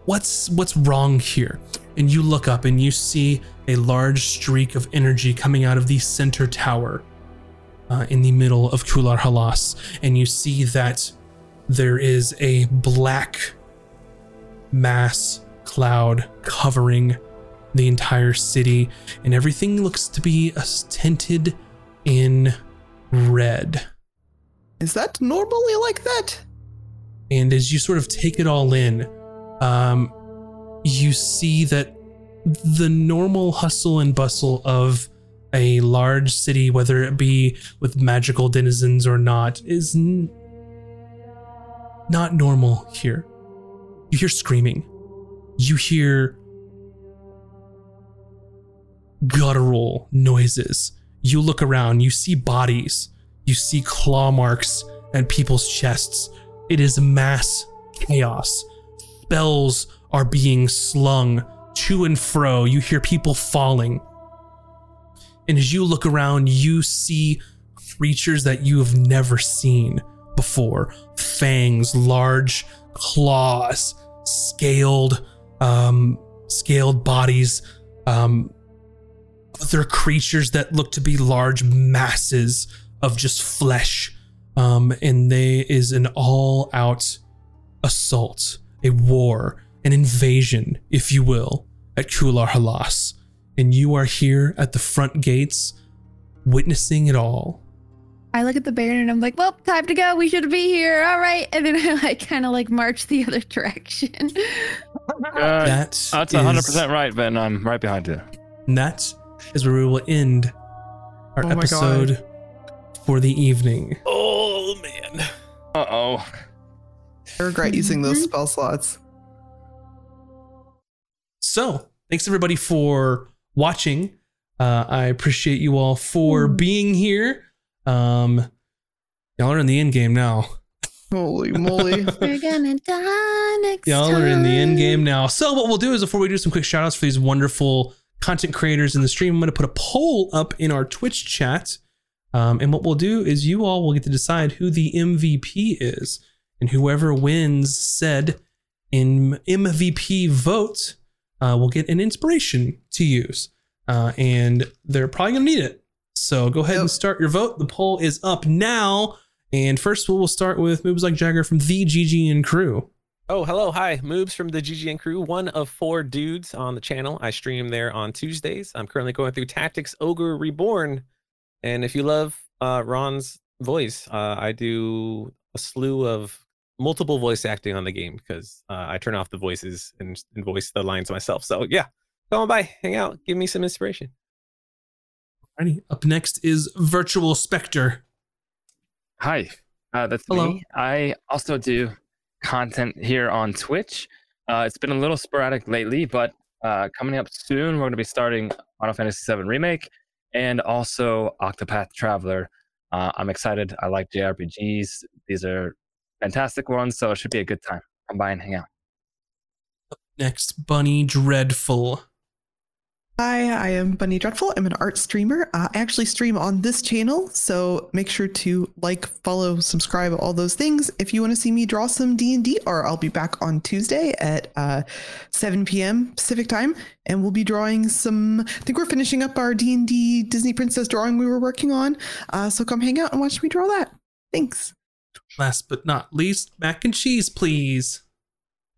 What's what's wrong here? And you look up and you see a large streak of energy coming out of the center tower uh, in the middle of Kular Halas, and you see that there is a black mass cloud covering the entire city, and everything looks to be uh, tinted in red. Is that normally like that? And as you sort of take it all in, um, you see that the normal hustle and bustle of a large city, whether it be with magical denizens or not, is n- not normal here. You hear screaming. You hear guttural noises. You look around, you see bodies, you see claw marks and people's chests. It is mass chaos. Spells are being slung to and fro. You hear people falling. And as you look around, you see creatures that you have never seen before fangs, large claws, scaled um, scaled bodies, um, other creatures that look to be large masses of just flesh. Um, and there is an all out assault, a war, an invasion, if you will, at Kular Halas. And you are here at the front gates witnessing it all. I look at the Baron and I'm like, well, time to go. We should be here. All right. And then I like kind of like march the other direction. Uh, That that's 100% right, Ben. I'm right behind you. And that is where we will end our Oh episode for the evening. Oh man. Uh oh. I regret using those Mhm. spell slots. So, thanks everybody for watching. Uh, I appreciate you all for being here. Um, y'all are in the end game now. Holy moly. We're gonna die next Y'all are in the end game now. So, what we'll do is before we do some quick shout outs for these wonderful content creators in the stream, I'm going to put a poll up in our Twitch chat. Um, and what we'll do is you all will get to decide who the MVP is. And whoever wins said in MVP vote uh, will get an inspiration to use. Uh, and they're probably going to need it. So go ahead and start your vote. The poll is up now. And first, we'll start with Moves Like Jagger from the GGN crew. Oh, hello. Hi. Moves from the GGN crew, one of four dudes on the channel. I stream there on Tuesdays. I'm currently going through Tactics Ogre Reborn. And if you love uh, Ron's voice, uh, I do a slew of multiple voice acting on the game because uh, I turn off the voices and, and voice the lines myself. So, yeah, come on by, hang out, give me some inspiration. Alrighty. Up next is Virtual Spectre. Hi, uh, that's Hello. me. I also do content here on Twitch. Uh, it's been a little sporadic lately, but uh, coming up soon, we're going to be starting Final Fantasy VII Remake and also Octopath Traveler. Uh, I'm excited. I like JRPGs. These are fantastic ones, so it should be a good time. Come by and hang out. Next, Bunny Dreadful. Hi, I am Bunny Dreadful. I'm an art streamer. Uh, I actually stream on this channel, so make sure to like, follow, subscribe, all those things. If you want to see me draw some D and D, or I'll be back on Tuesday at uh, 7 p.m. Pacific time, and we'll be drawing some. I think we're finishing up our D and D Disney Princess drawing we were working on. Uh, so come hang out and watch me draw that. Thanks. Last but not least, Mac and Cheese, please.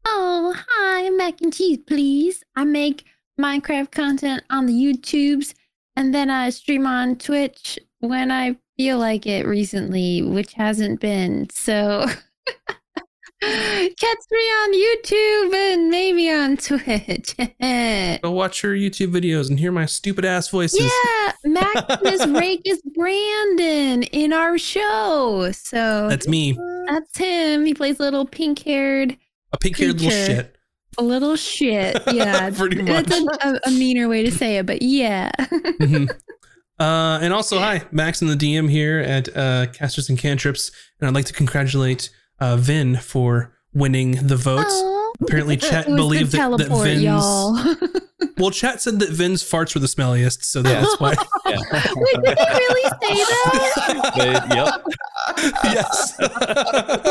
Oh, hi, mac and cheese, please. I make Minecraft content on the YouTubes and then I stream on Twitch when I feel like it recently, which hasn't been. So catch me on YouTube and maybe on Twitch. Go watch your YouTube videos and hear my stupid ass voices. Yeah, Maximus Rake is Brandon in our show. So That's me, that's him. He plays little pink haired a pink haired little shit. a little shit. Yeah, Pretty It's a, a, a meaner way to say it, but yeah. Mhm. Uh, and also, hi, Max and the DM here at uh, Casters and Cantrips, and I'd like to congratulate uh, Vin for winning the votes. Aw. Apparently, chat It was the believed that, that teleport, Vin's. y'all. Well, chat said that Vin's farts were the smelliest, so that's why. Yeah. Wait, did they really say that? But, yep. yes. Well,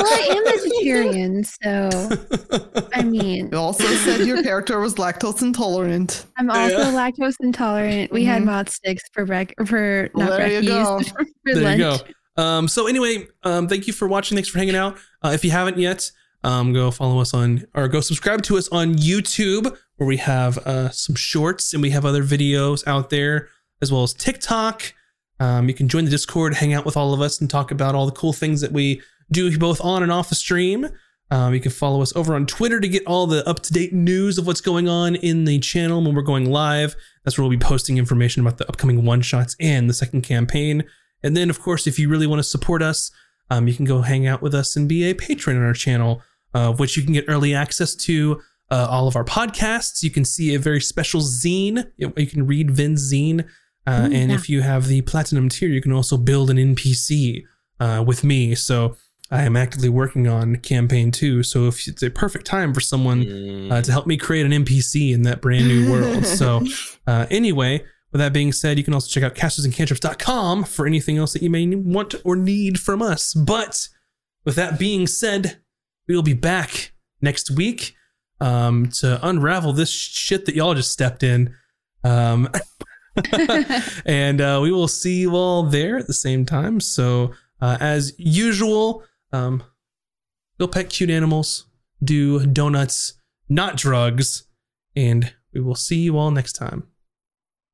I am vegetarian, so I mean, You also said your character was lactose intolerant. I'm also Yeah. lactose intolerant. We had Mhm. mod sticks for rec- for not There you go. for there you go. Um, so anyway, um, thank you for watching. Thanks for hanging out. Uh, if you haven't yet, um, go follow us on or go subscribe to us on YouTube, where we have uh, some shorts and we have other videos out there, as well as TikTok. Um, you can join the Discord, hang out with all of us, and talk about all the cool things that we do both on and off the stream. Um, you can follow us over on Twitter to get all the up to date news of what's going on in the channel when we're going live. That's where we'll be posting information about the upcoming one shots and the second campaign. And then, of course, if you really want to support us, um, you can go hang out with us and be a patron on our channel, uh, which you can get early access to uh, all of our podcasts. You can see a very special zine. You you can read Vin's zine. Uh, Ooh, and yeah. if you have the platinum tier, you can also build an NPC uh, with me. So I am actively working on campaign two. So if it's a perfect time for someone Mm. uh, to help me create an NPC in that brand new world. So, uh, anyway, with that being said, you can also check out castersandcantrips.com for anything else that you may want or need from us. But with that being said, we will be back next week. um, to unravel this shit that y'all just stepped in. Um, and uh, we will see you all there at the same time. So, uh, as usual, um, go pet cute animals, do donuts, not drugs, and we will see you all next time.